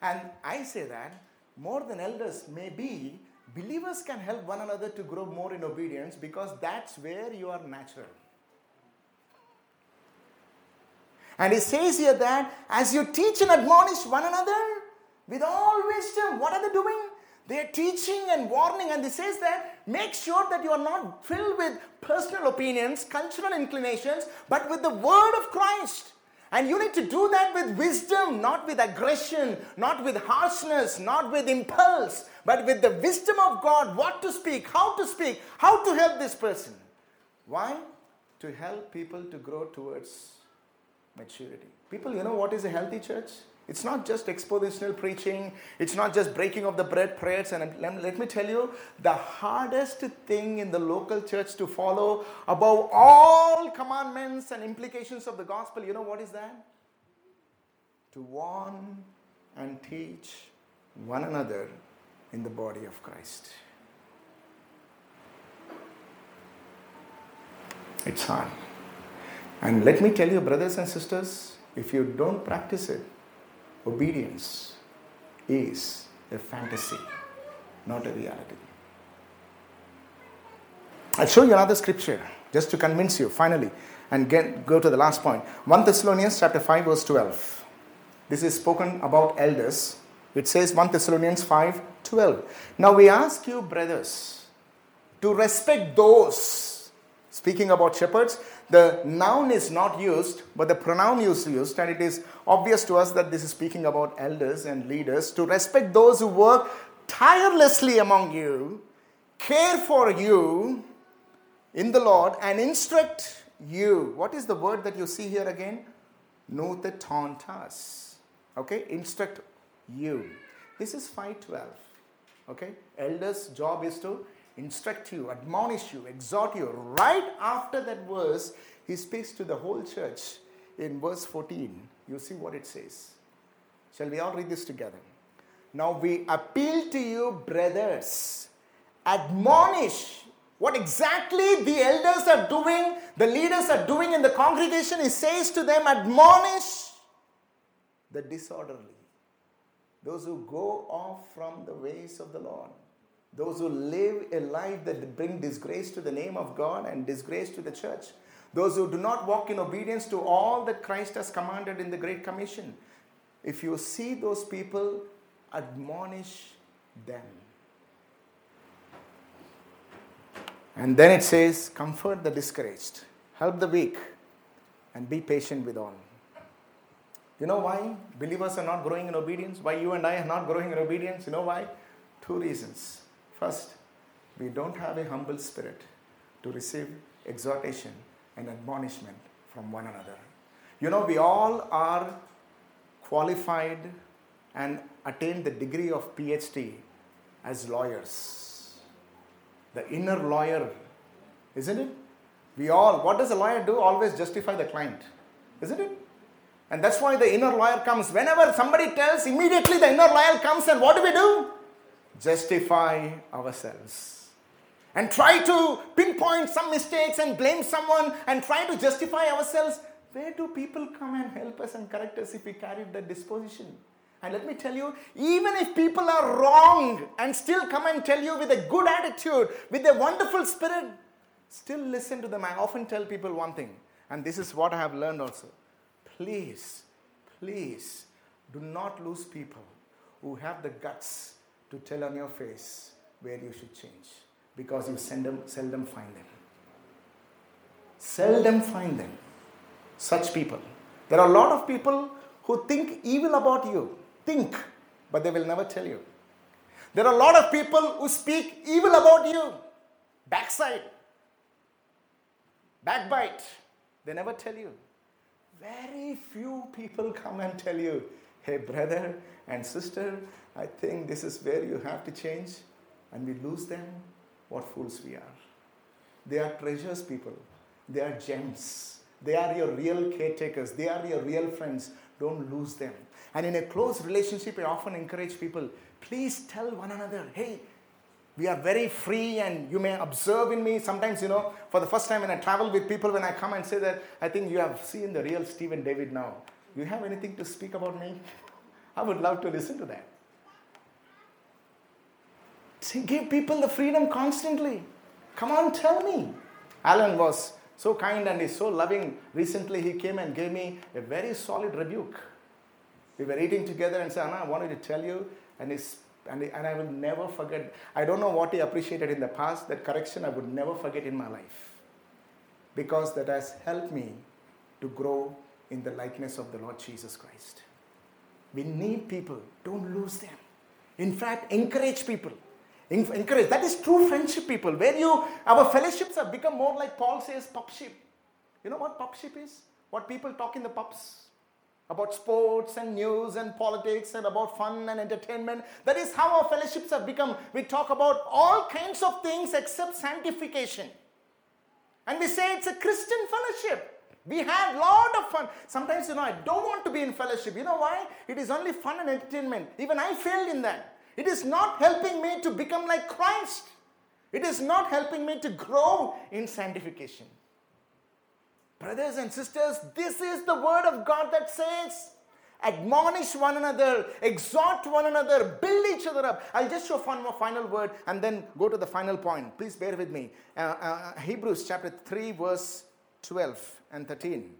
And I say that more than elders, maybe believers can help one another to grow more in obedience because that's where you are natural. And he says here that as you teach and admonish one another, with all wisdom. What are they doing? They are teaching and warning, and this says that make sure that you are not filled with personal opinions, cultural inclinations, but with the word of Christ. And you need to do that with wisdom, not with aggression, not with harshness, not with impulse, but with the wisdom of God what to speak, how to speak, how to help this person. Why? To help people to grow towards maturity. People, you know what is a healthy church? It's not just expositional preaching, it's not just breaking of the bread prayers. And let me tell you, the hardest thing in the local church to follow above all commandments and implications of the gospel, you know what is that? To warn and teach one another in the body of Christ. It's hard. And let me tell you, brothers and sisters, if you don't practice it, obedience is a fantasy, not a reality. I'll show you another scripture just to convince you finally and get, go to the last point. 1 Thessalonians chapter 5 verse 12. This is spoken about elders. It says 1 Thessalonians 5 12. Now we ask you, brothers, to respect those, speaking about shepherds, the noun is not used, but the pronoun is used, and it is obvious to us that this is speaking about elders and leaders to respect those who work tirelessly among you, care for you in the Lord, and instruct you. What is the word that you see here again? Nothetontas. Okay, instruct you. This is 512. Okay, elders' job is to instruct you, admonish you, exhort you. Right after that verse, he speaks to the whole church in verse 14. You see what it says. Shall we all read this together? Now we appeal to you, brothers, admonish what exactly the elders are doing, the leaders are doing in the congregation. He says to them, admonish the disorderly, those who go off from the ways of the Lord those who live a life that bring disgrace to the name of God and disgrace to the church, those who do not walk in obedience to all that Christ has commanded in the Great Commission. If you see those people, admonish them. And then it says, Comfort the discouraged, help the weak, and be patient with all. You know why believers are not growing in obedience? Why you and I are not growing in obedience? You know why? Two reasons. First, we don't have a humble spirit to receive exhortation and admonishment from one another. You know, we all are qualified and attain the degree of PhD as lawyers. The inner lawyer, isn't it? We all, what does a lawyer do? Always justify the client, isn't it? And that's why the inner lawyer comes. Whenever somebody tells, immediately the inner lawyer comes, and what do we do? Justify ourselves. And try to pinpoint some mistakes and blame someone and try to justify ourselves. Where do people come and help us and correct us if we carry that disposition? And let me tell you, even if people are wrong and still come and tell you with a good attitude, with a wonderful spirit, still listen to them. I often tell people one thing, and this is what I have learned also. Please, please do not lose people who have the guts to tell on your face where you should change because you seldom, seldom find them. Seldom find them. Such people. There are a lot of people who think evil about you, think, but they will never tell you. There are a lot of people who speak evil about you, backside, backbite. They never tell you. Very few people come and tell you, hey, brother and sister, I think this is where you have to change, and we lose them. What fools we are. They are treasures, people. They are gems. They are your real caretakers. They are your real friends. Don't lose them. And in a close relationship, I often encourage people please tell one another, hey, we are very free and you may observe in me sometimes you know for the first time when i travel with people when i come and say that i think you have seen the real stephen david now you have anything to speak about me? I would love to listen to that. Give people the freedom constantly. Come on tell me. Alan was so kind and he's so loving. Recently he came and gave me a very solid rebuke. We were eating together and said anna i wanted to tell you and he's and, and I will never forget. I don't know what he appreciated in the past, that correction I would never forget in my life. Because that has helped me to grow in the likeness of the Lord Jesus Christ. We need people, don't lose them. In fact, encourage people. Encourage. That is true friendship, people. Where you, our fellowships have become more like Paul says, pub ship. You know what pub ship is? What people talk in the pubs about sports and news and politics and about fun and entertainment. That is how our fellowships have become. We talk about all kinds of things except sanctification. And we say it's a Christian fellowship. We had a lot of fun. Sometimes, you know, I don't want to be in fellowship. You know why? It is only fun and entertainment. Even I failed in that. It is not helping me to become like Christ. It is not helping me to grow in sanctification. Brothers and sisters, this is the word of God that says, admonish one another, exhort one another, build each other up. I'll just show one more final word and then go to the final point. Please bear with me. Uh, uh, Hebrews chapter 3, verse 12 and 13.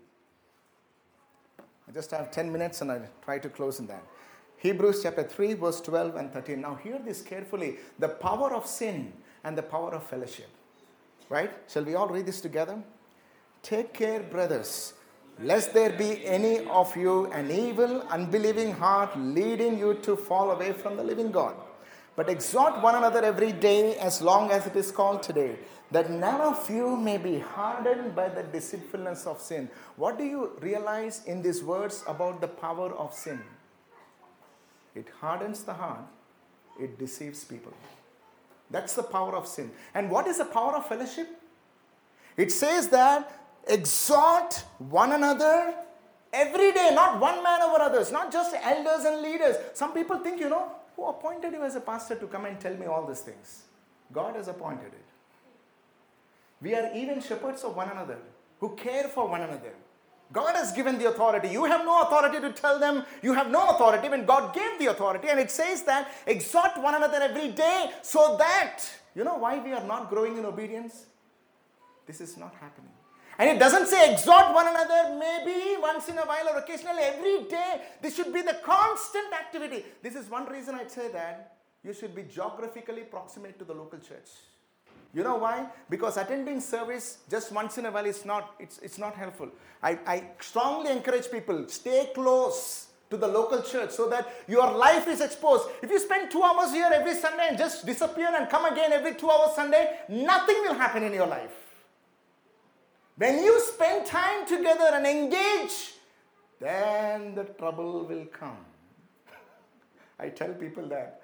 I just have 10 minutes and I'll try to close in that. Hebrews chapter 3, verse 12 and 13. Now, hear this carefully the power of sin and the power of fellowship. Right? Shall we all read this together? Take care, brothers, lest there be any of you an evil, unbelieving heart leading you to fall away from the living God. But exhort one another every day as long as it is called today, that none of you may be hardened by the deceitfulness of sin. What do you realize in these words about the power of sin? It hardens the heart, it deceives people. That's the power of sin. And what is the power of fellowship? It says that exhort one another every day, not one man over others, not just elders and leaders. Some people think, you know, who appointed you as a pastor to come and tell me all these things? God has appointed it. We are even shepherds of one another who care for one another. God has given the authority. You have no authority to tell them. You have no authority when God gave the authority. And it says that exhort one another every day so that, you know why we are not growing in obedience? This is not happening. And it doesn't say exhort one another maybe once in a while or occasionally, every day. This should be the constant activity. This is one reason I'd say that you should be geographically proximate to the local church. You know why? Because attending service just once in a while is not, it's, it's not helpful. I, I strongly encourage people, stay close to the local church so that your life is exposed. If you spend two hours here every Sunday and just disappear and come again every two hours Sunday, nothing will happen in your life. When you spend time together and engage, then the trouble will come. [LAUGHS] I tell people that.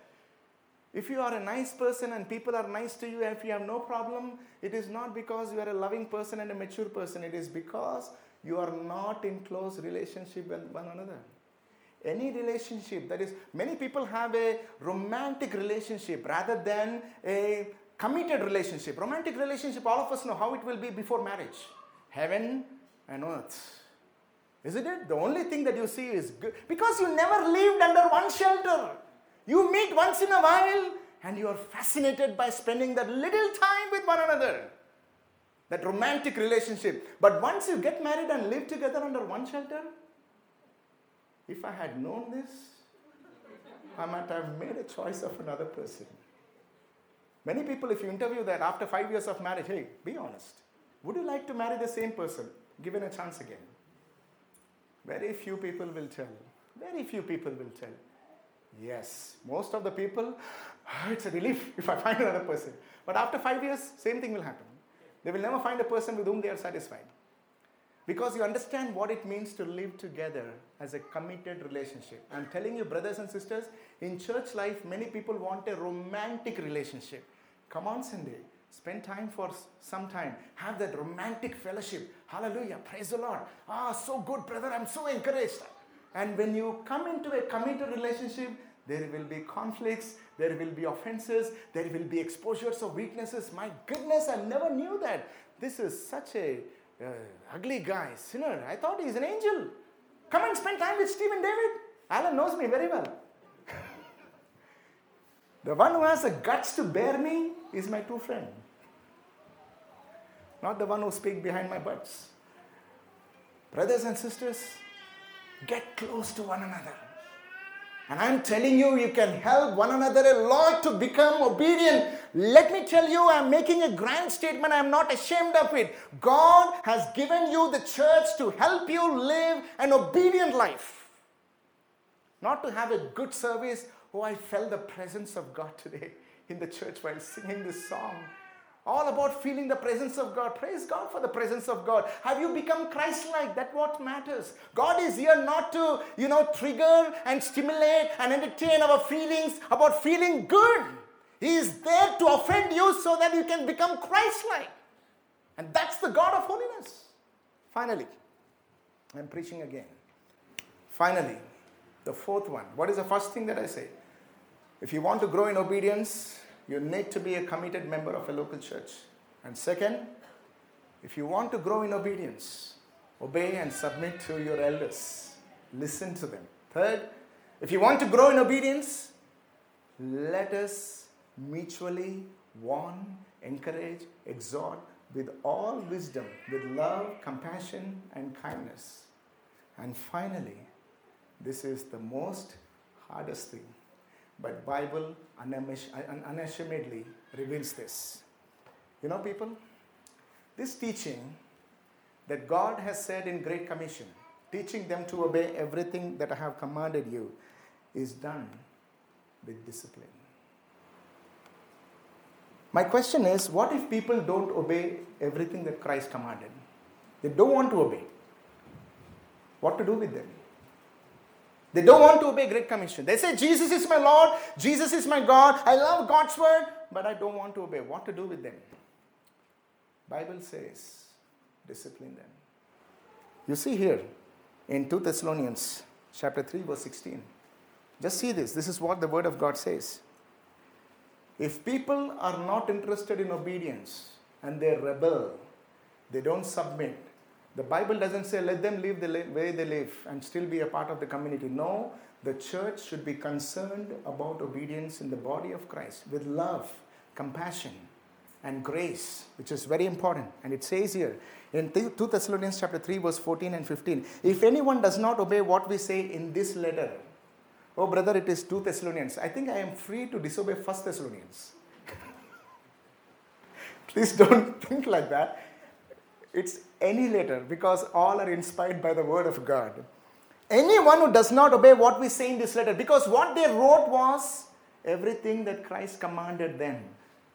If you are a nice person and people are nice to you, if you have no problem, it is not because you are a loving person and a mature person. It is because you are not in close relationship with one another. Any relationship that is, many people have a romantic relationship rather than a committed relationship. Romantic relationship, all of us know how it will be before marriage heaven and earth. Isn't it? The only thing that you see is good because you never lived under one shelter. You meet once in a while and you are fascinated by spending that little time with one another. That romantic relationship. But once you get married and live together under one shelter, if I had known this, I might have made a choice of another person. Many people, if you interview that after five years of marriage, hey, be honest. Would you like to marry the same person given a chance again? Very few people will tell. Very few people will tell. Yes, most of the people, [SIGHS] ah, it's a relief [LAUGHS] if I find another person. But after five years, same thing will happen. They will never find a person with whom they are satisfied. Because you understand what it means to live together as a committed relationship. I'm telling you, brothers and sisters, in church life, many people want a romantic relationship. Come on, Sunday. Spend time for some time. Have that romantic fellowship. Hallelujah. Praise the Lord. Ah, so good, brother. I'm so encouraged. And when you come into a committed relationship, there will be conflicts, there will be offenses, there will be exposures of weaknesses. My goodness, I never knew that. This is such a uh, ugly guy, sinner. I thought he's an angel. Come and spend time with Stephen David. Alan knows me very well. [LAUGHS] the one who has the guts to bear me is my true friend. Not the one who speaks behind my butts. Brothers and sisters, Get close to one another. And I'm telling you, you can help one another a lot to become obedient. Let me tell you, I'm making a grand statement. I'm not ashamed of it. God has given you the church to help you live an obedient life. Not to have a good service. Oh, I felt the presence of God today in the church while singing this song. All about feeling the presence of God. Praise God for the presence of God. Have you become Christ-like? That's what matters. God is here not to, you know, trigger and stimulate and entertain our feelings about feeling good. He is there to offend you so that you can become Christ-like. And that's the God of holiness. Finally, I'm preaching again. Finally, the fourth one. What is the first thing that I say? If you want to grow in obedience, you need to be a committed member of a local church. And second, if you want to grow in obedience, obey and submit to your elders. Listen to them. Third, if you want to grow in obedience, let us mutually warn, encourage, exhort with all wisdom, with love, compassion, and kindness. And finally, this is the most hardest thing but Bible unashamedly reveals this. You know, people, this teaching that God has said in Great Commission, teaching them to obey everything that I have commanded you, is done with discipline. My question is what if people don't obey everything that Christ commanded? They don't want to obey. What to do with them? They don't want to obey Great Commission. They say, Jesus is my Lord, Jesus is my God, I love God's word, but I don't want to obey. What to do with them? Bible says, discipline them. You see here in 2 Thessalonians chapter 3, verse 16. Just see this. This is what the word of God says. If people are not interested in obedience and they rebel, they don't submit, the Bible doesn't say let them live the way they live and still be a part of the community. No, the church should be concerned about obedience in the body of Christ with love, compassion, and grace, which is very important. And it says here in 2 Thessalonians chapter 3, verse 14 and 15, if anyone does not obey what we say in this letter, oh brother, it is 2 Thessalonians. I think I am free to disobey 1 Thessalonians. [LAUGHS] Please don't [LAUGHS] think like that. It's any letter because all are inspired by the word of God. Anyone who does not obey what we say in this letter, because what they wrote was everything that Christ commanded them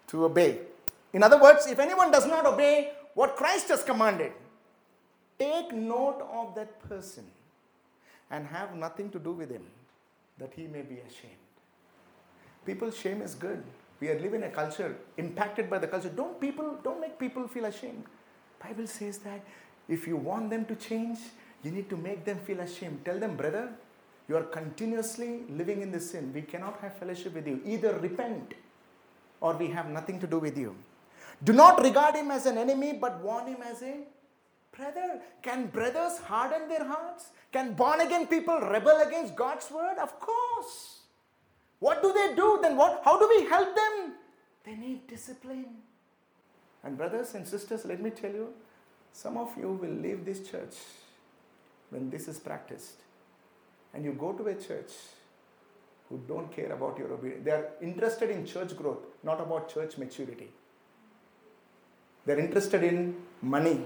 to obey. In other words, if anyone does not obey what Christ has commanded, take note of that person and have nothing to do with him, that he may be ashamed. People's shame is good. We are living in a culture impacted by the culture. Don't people don't make people feel ashamed. Bible says that if you want them to change, you need to make them feel ashamed. Tell them, brother, you are continuously living in this sin. We cannot have fellowship with you. Either repent or we have nothing to do with you. Do not regard him as an enemy, but warn him as a brother. Can brothers harden their hearts? Can born again people rebel against God's word? Of course. What do they do? Then what? How do we help them? They need discipline. And brothers and sisters, let me tell you, some of you will leave this church when this is practiced. And you go to a church who don't care about your obedience. They are interested in church growth, not about church maturity. They're interested in money.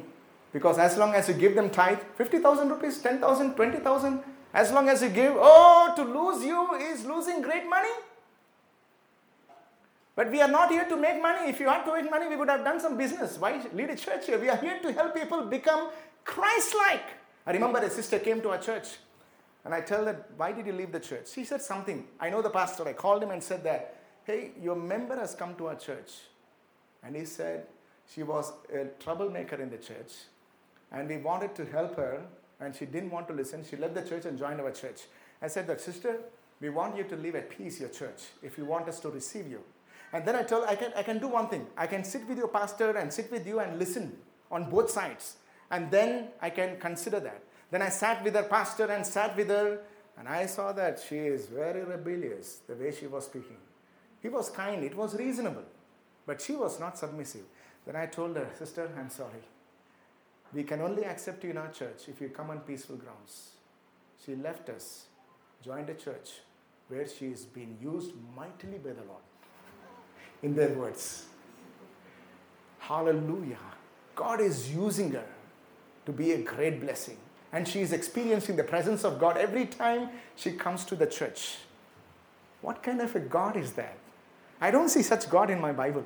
Because as long as you give them tithe, 50,000 rupees, 10,000, 20,000, as long as you give, oh, to lose you is losing great money. But we are not here to make money. If you had to make money, we would have done some business. Why lead a church here? We are here to help people become Christ like. I remember a sister came to our church and I tell her, Why did you leave the church? She said something. I know the pastor. I called him and said that, Hey, your member has come to our church. And he said she was a troublemaker in the church and we wanted to help her and she didn't want to listen. She left the church and joined our church. I said that, Sister, we want you to live at peace, your church, if you want us to receive you. And then I told I can, I can do one thing. I can sit with your pastor and sit with you and listen on both sides. And then I can consider that. Then I sat with her pastor and sat with her, and I saw that she is very rebellious the way she was speaking. He was kind, it was reasonable, but she was not submissive. Then I told her, Sister, I'm sorry. We can only accept you in our church if you come on peaceful grounds. She left us, joined a church where she is being used mightily by the Lord in their words. Hallelujah. God is using her to be a great blessing. And she is experiencing the presence of God every time she comes to the church. What kind of a God is that? I don't see such God in my Bible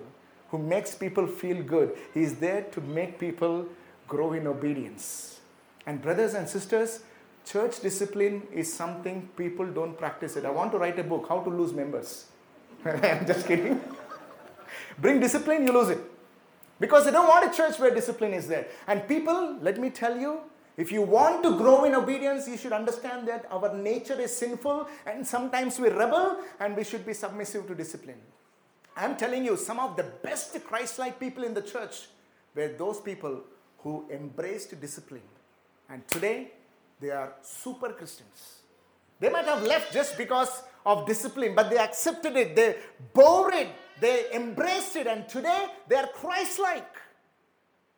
who makes people feel good. He is there to make people grow in obedience. And, brothers and sisters, church discipline is something people don't practice it. I want to write a book, How to Lose Members. [LAUGHS] I'm just kidding. Bring discipline, you lose it. Because they don't want a church where discipline is there. And people, let me tell you, if you want to grow in obedience, you should understand that our nature is sinful and sometimes we rebel and we should be submissive to discipline. I'm telling you, some of the best Christ like people in the church were those people who embraced discipline. And today, they are super Christians. They might have left just because of discipline, but they accepted it, they bore it, they embraced it, and today they are Christ like.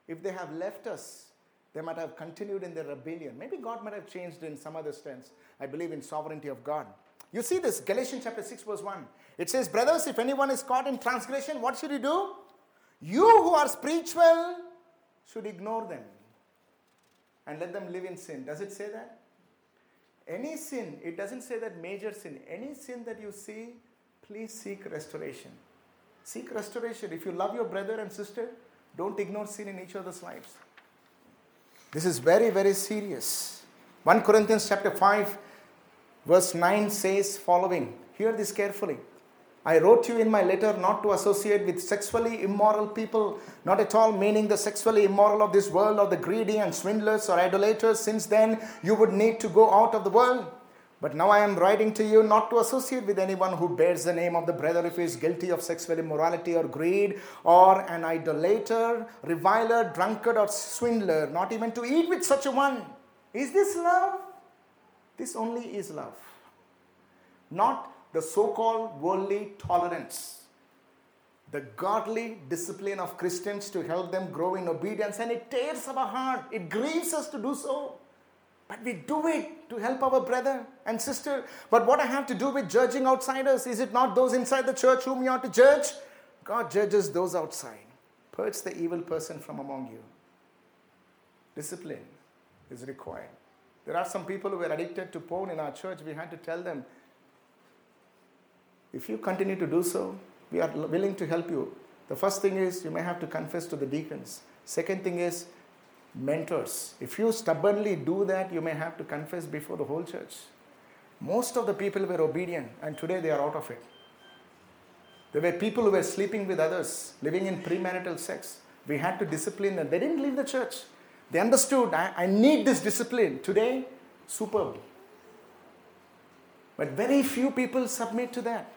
If they have left us, they might have continued in their rebellion. Maybe God might have changed in some other sense. I believe in sovereignty of God. You see this, Galatians chapter 6, verse 1. It says, Brothers, if anyone is caught in transgression, what should he do? You who are spiritual should ignore them and let them live in sin. Does it say that? Any sin, it doesn't say that major sin. Any sin that you see, please seek restoration. Seek restoration. If you love your brother and sister, don't ignore sin in each other's lives. This is very, very serious. 1 Corinthians chapter 5, verse 9 says following. Hear this carefully. I wrote you in my letter not to associate with sexually immoral people, not at all meaning the sexually immoral of this world or the greedy and swindlers or idolaters, since then you would need to go out of the world. But now I am writing to you not to associate with anyone who bears the name of the brother if he is guilty of sexual immorality or greed, or an idolater, reviler, drunkard, or swindler, not even to eat with such a one. Is this love? This only is love. Not the so called worldly tolerance. The godly discipline of Christians to help them grow in obedience, and it tears our heart. It grieves us to do so. But we do it to help our brother and sister. But what I have to do with judging outsiders? Is it not those inside the church whom you are to judge? God judges those outside. purge the evil person from among you. Discipline is required. There are some people who were addicted to porn in our church. We had to tell them if you continue to do so, we are willing to help you. The first thing is you may have to confess to the deacons. Second thing is mentors. If you stubbornly do that, you may have to confess before the whole church. Most of the people were obedient, and today they are out of it. There were people who were sleeping with others, living in premarital sex. We had to discipline them. They didn't leave the church. They understood, I, I need this discipline. Today, superb. But very few people submit to that.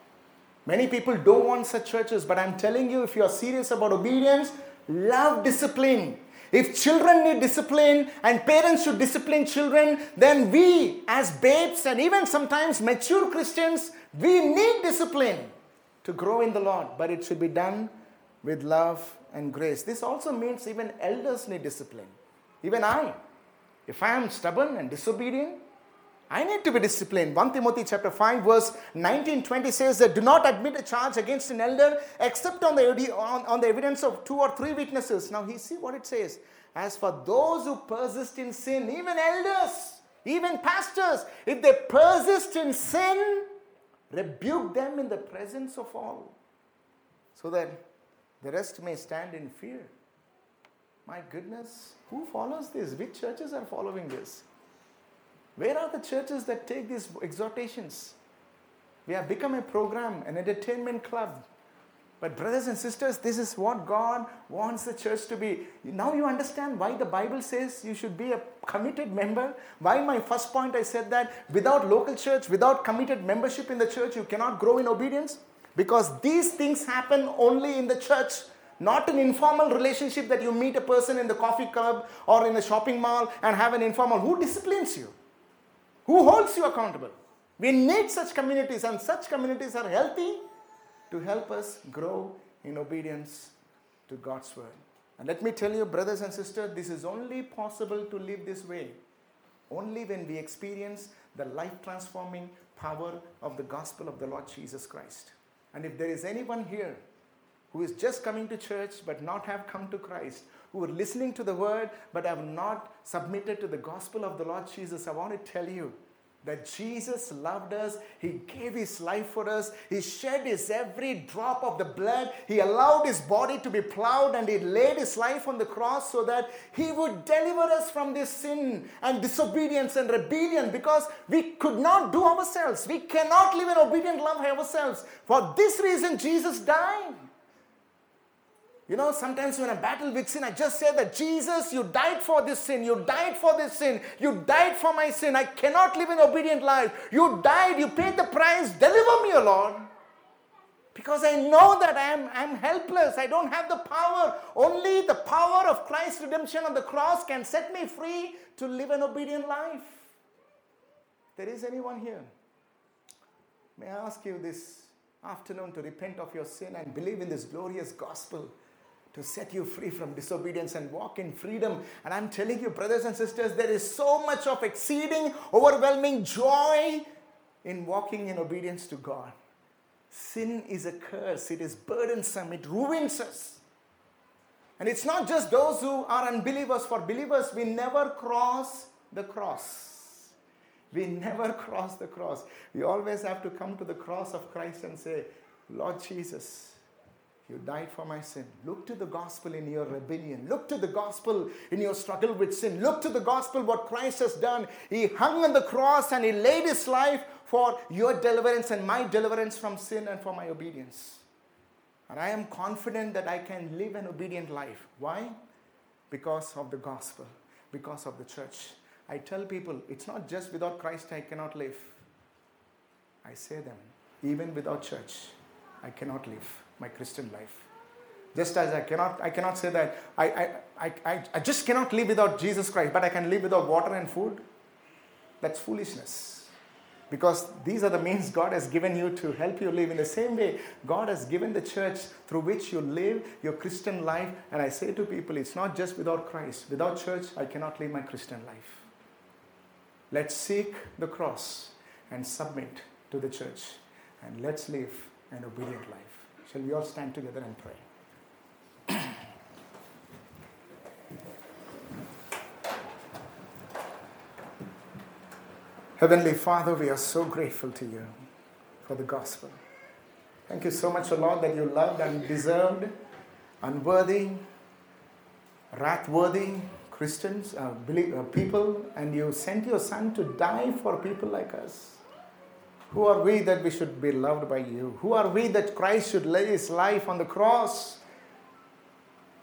Many people don't want such churches, but I'm telling you, if you are serious about obedience, love discipline. If children need discipline and parents should discipline children, then we, as babes and even sometimes mature Christians, we need discipline to grow in the Lord, but it should be done with love and grace. This also means even elders need discipline. Even I. If I am stubborn and disobedient, I need to be disciplined. 1 Timothy chapter 5 verse 19 20 says that do not admit a charge against an elder except on the, on, on the evidence of two or three witnesses. Now he see what it says. As for those who persist in sin, even elders, even pastors, if they persist in sin, rebuke them in the presence of all, so that the rest may stand in fear. My goodness, who follows this? Which churches are following this? Where are the churches that take these exhortations? We have become a program, an entertainment club. But, brothers and sisters, this is what God wants the church to be. Now you understand why the Bible says you should be a committed member. Why, my first point, I said that without local church, without committed membership in the church, you cannot grow in obedience. Because these things happen only in the church, not an informal relationship that you meet a person in the coffee club or in the shopping mall and have an informal. Who disciplines you? Who holds you accountable? We need such communities, and such communities are healthy to help us grow in obedience to God's word. And let me tell you, brothers and sisters, this is only possible to live this way only when we experience the life transforming power of the gospel of the Lord Jesus Christ. And if there is anyone here who is just coming to church but not have come to Christ, who are listening to the word but have not submitted to the gospel of the Lord Jesus, I want to tell you that Jesus loved us. He gave his life for us. He shed his every drop of the blood. He allowed his body to be plowed and he laid his life on the cross so that he would deliver us from this sin and disobedience and rebellion because we could not do ourselves. We cannot live in obedient love ourselves. For this reason, Jesus died. You know, sometimes when I battle with sin, I just say that Jesus, you died for this sin. You died for this sin. You died for my sin. I cannot live an obedient life. You died. You paid the price. Deliver me, O Lord. Because I know that I am I'm helpless. I don't have the power. Only the power of Christ's redemption on the cross can set me free to live an obedient life. There is anyone here? May I ask you this afternoon to repent of your sin and believe in this glorious gospel to set you free from disobedience and walk in freedom. And I'm telling you, brothers and sisters, there is so much of exceeding, overwhelming joy in walking in obedience to God. Sin is a curse, it is burdensome, it ruins us. And it's not just those who are unbelievers. For believers, we never cross the cross. We never cross the cross. We always have to come to the cross of Christ and say, Lord Jesus, you died for my sin. Look to the gospel in your rebellion. Look to the gospel in your struggle with sin. Look to the gospel, what Christ has done. He hung on the cross and He laid His life for your deliverance and my deliverance from sin and for my obedience. And I am confident that I can live an obedient life. Why? Because of the gospel, because of the church. I tell people, it's not just without Christ I cannot live. I say them, even without church, I cannot live my Christian life. Just as I cannot, I cannot say that I, I, I, I just cannot live without Jesus Christ, but I can live without water and food. That's foolishness. Because these are the means God has given you to help you live. In the same way, God has given the church through which you live your Christian life. And I say to people, it's not just without Christ. Without church, I cannot live my Christian life. Let's seek the cross and submit to the church. And let's live an obedient life. Shall we all stand together and pray? [CLEARS THROAT] Heavenly Father, we are so grateful to you for the gospel. Thank you so much, O Lord, that you loved and deserved, unworthy, wrath-worthy Christians, uh, uh people, and you sent your Son to die for people like us. Who are we that we should be loved by you? Who are we that Christ should lay his life on the cross?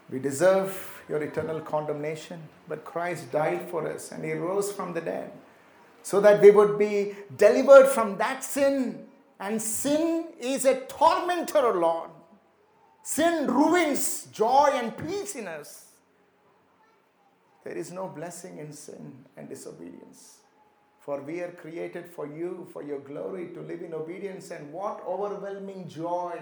We deserve your eternal condemnation, but Christ died for us and he rose from the dead so that we would be delivered from that sin. And sin is a tormentor, Lord. Sin ruins joy and peace in us. There is no blessing in sin and disobedience. For we are created for you, for your glory, to live in obedience. And what overwhelming joy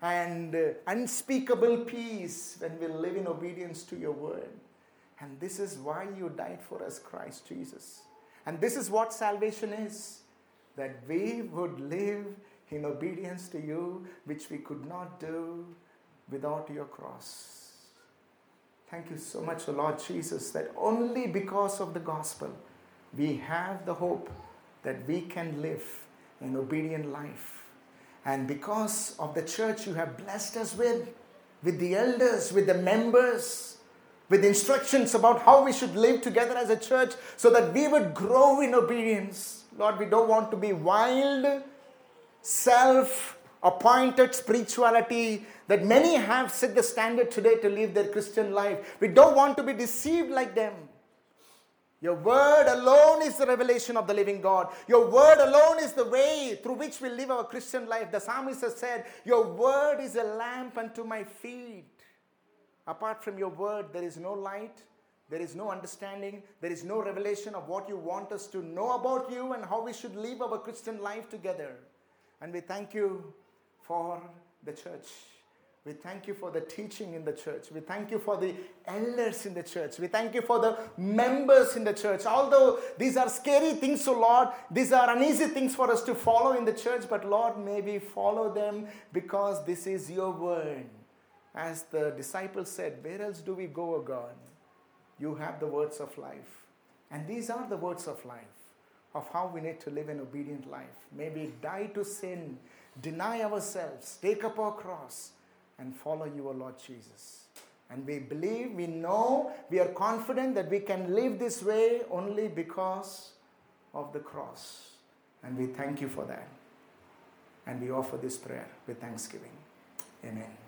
and uh, unspeakable peace when we live in obedience to your word. And this is why you died for us, Christ Jesus. And this is what salvation is that we would live in obedience to you, which we could not do without your cross. Thank you so much, Lord Jesus, that only because of the gospel we have the hope that we can live an obedient life. And because of the church you have blessed us with, with the elders, with the members, with instructions about how we should live together as a church so that we would grow in obedience. Lord, we don't want to be wild, self appointed spirituality that many have set the standard today to live their Christian life. We don't want to be deceived like them. Your word alone is the revelation of the living God. Your word alone is the way through which we live our Christian life. The psalmist has said, Your word is a lamp unto my feet. Apart from your word, there is no light, there is no understanding, there is no revelation of what you want us to know about you and how we should live our Christian life together. And we thank you for the church. We thank you for the teaching in the church. We thank you for the elders in the church. We thank you for the members in the church. Although these are scary things, so Lord, these are uneasy things for us to follow in the church, but Lord, may we follow them because this is your word. As the disciples said, Where else do we go, O God? You have the words of life. And these are the words of life of how we need to live an obedient life. May we die to sin, deny ourselves, take up our cross and follow you, O Lord Jesus. And we believe, we know, we are confident that we can live this way only because of the cross. And we thank you for that. And we offer this prayer with thanksgiving. Amen.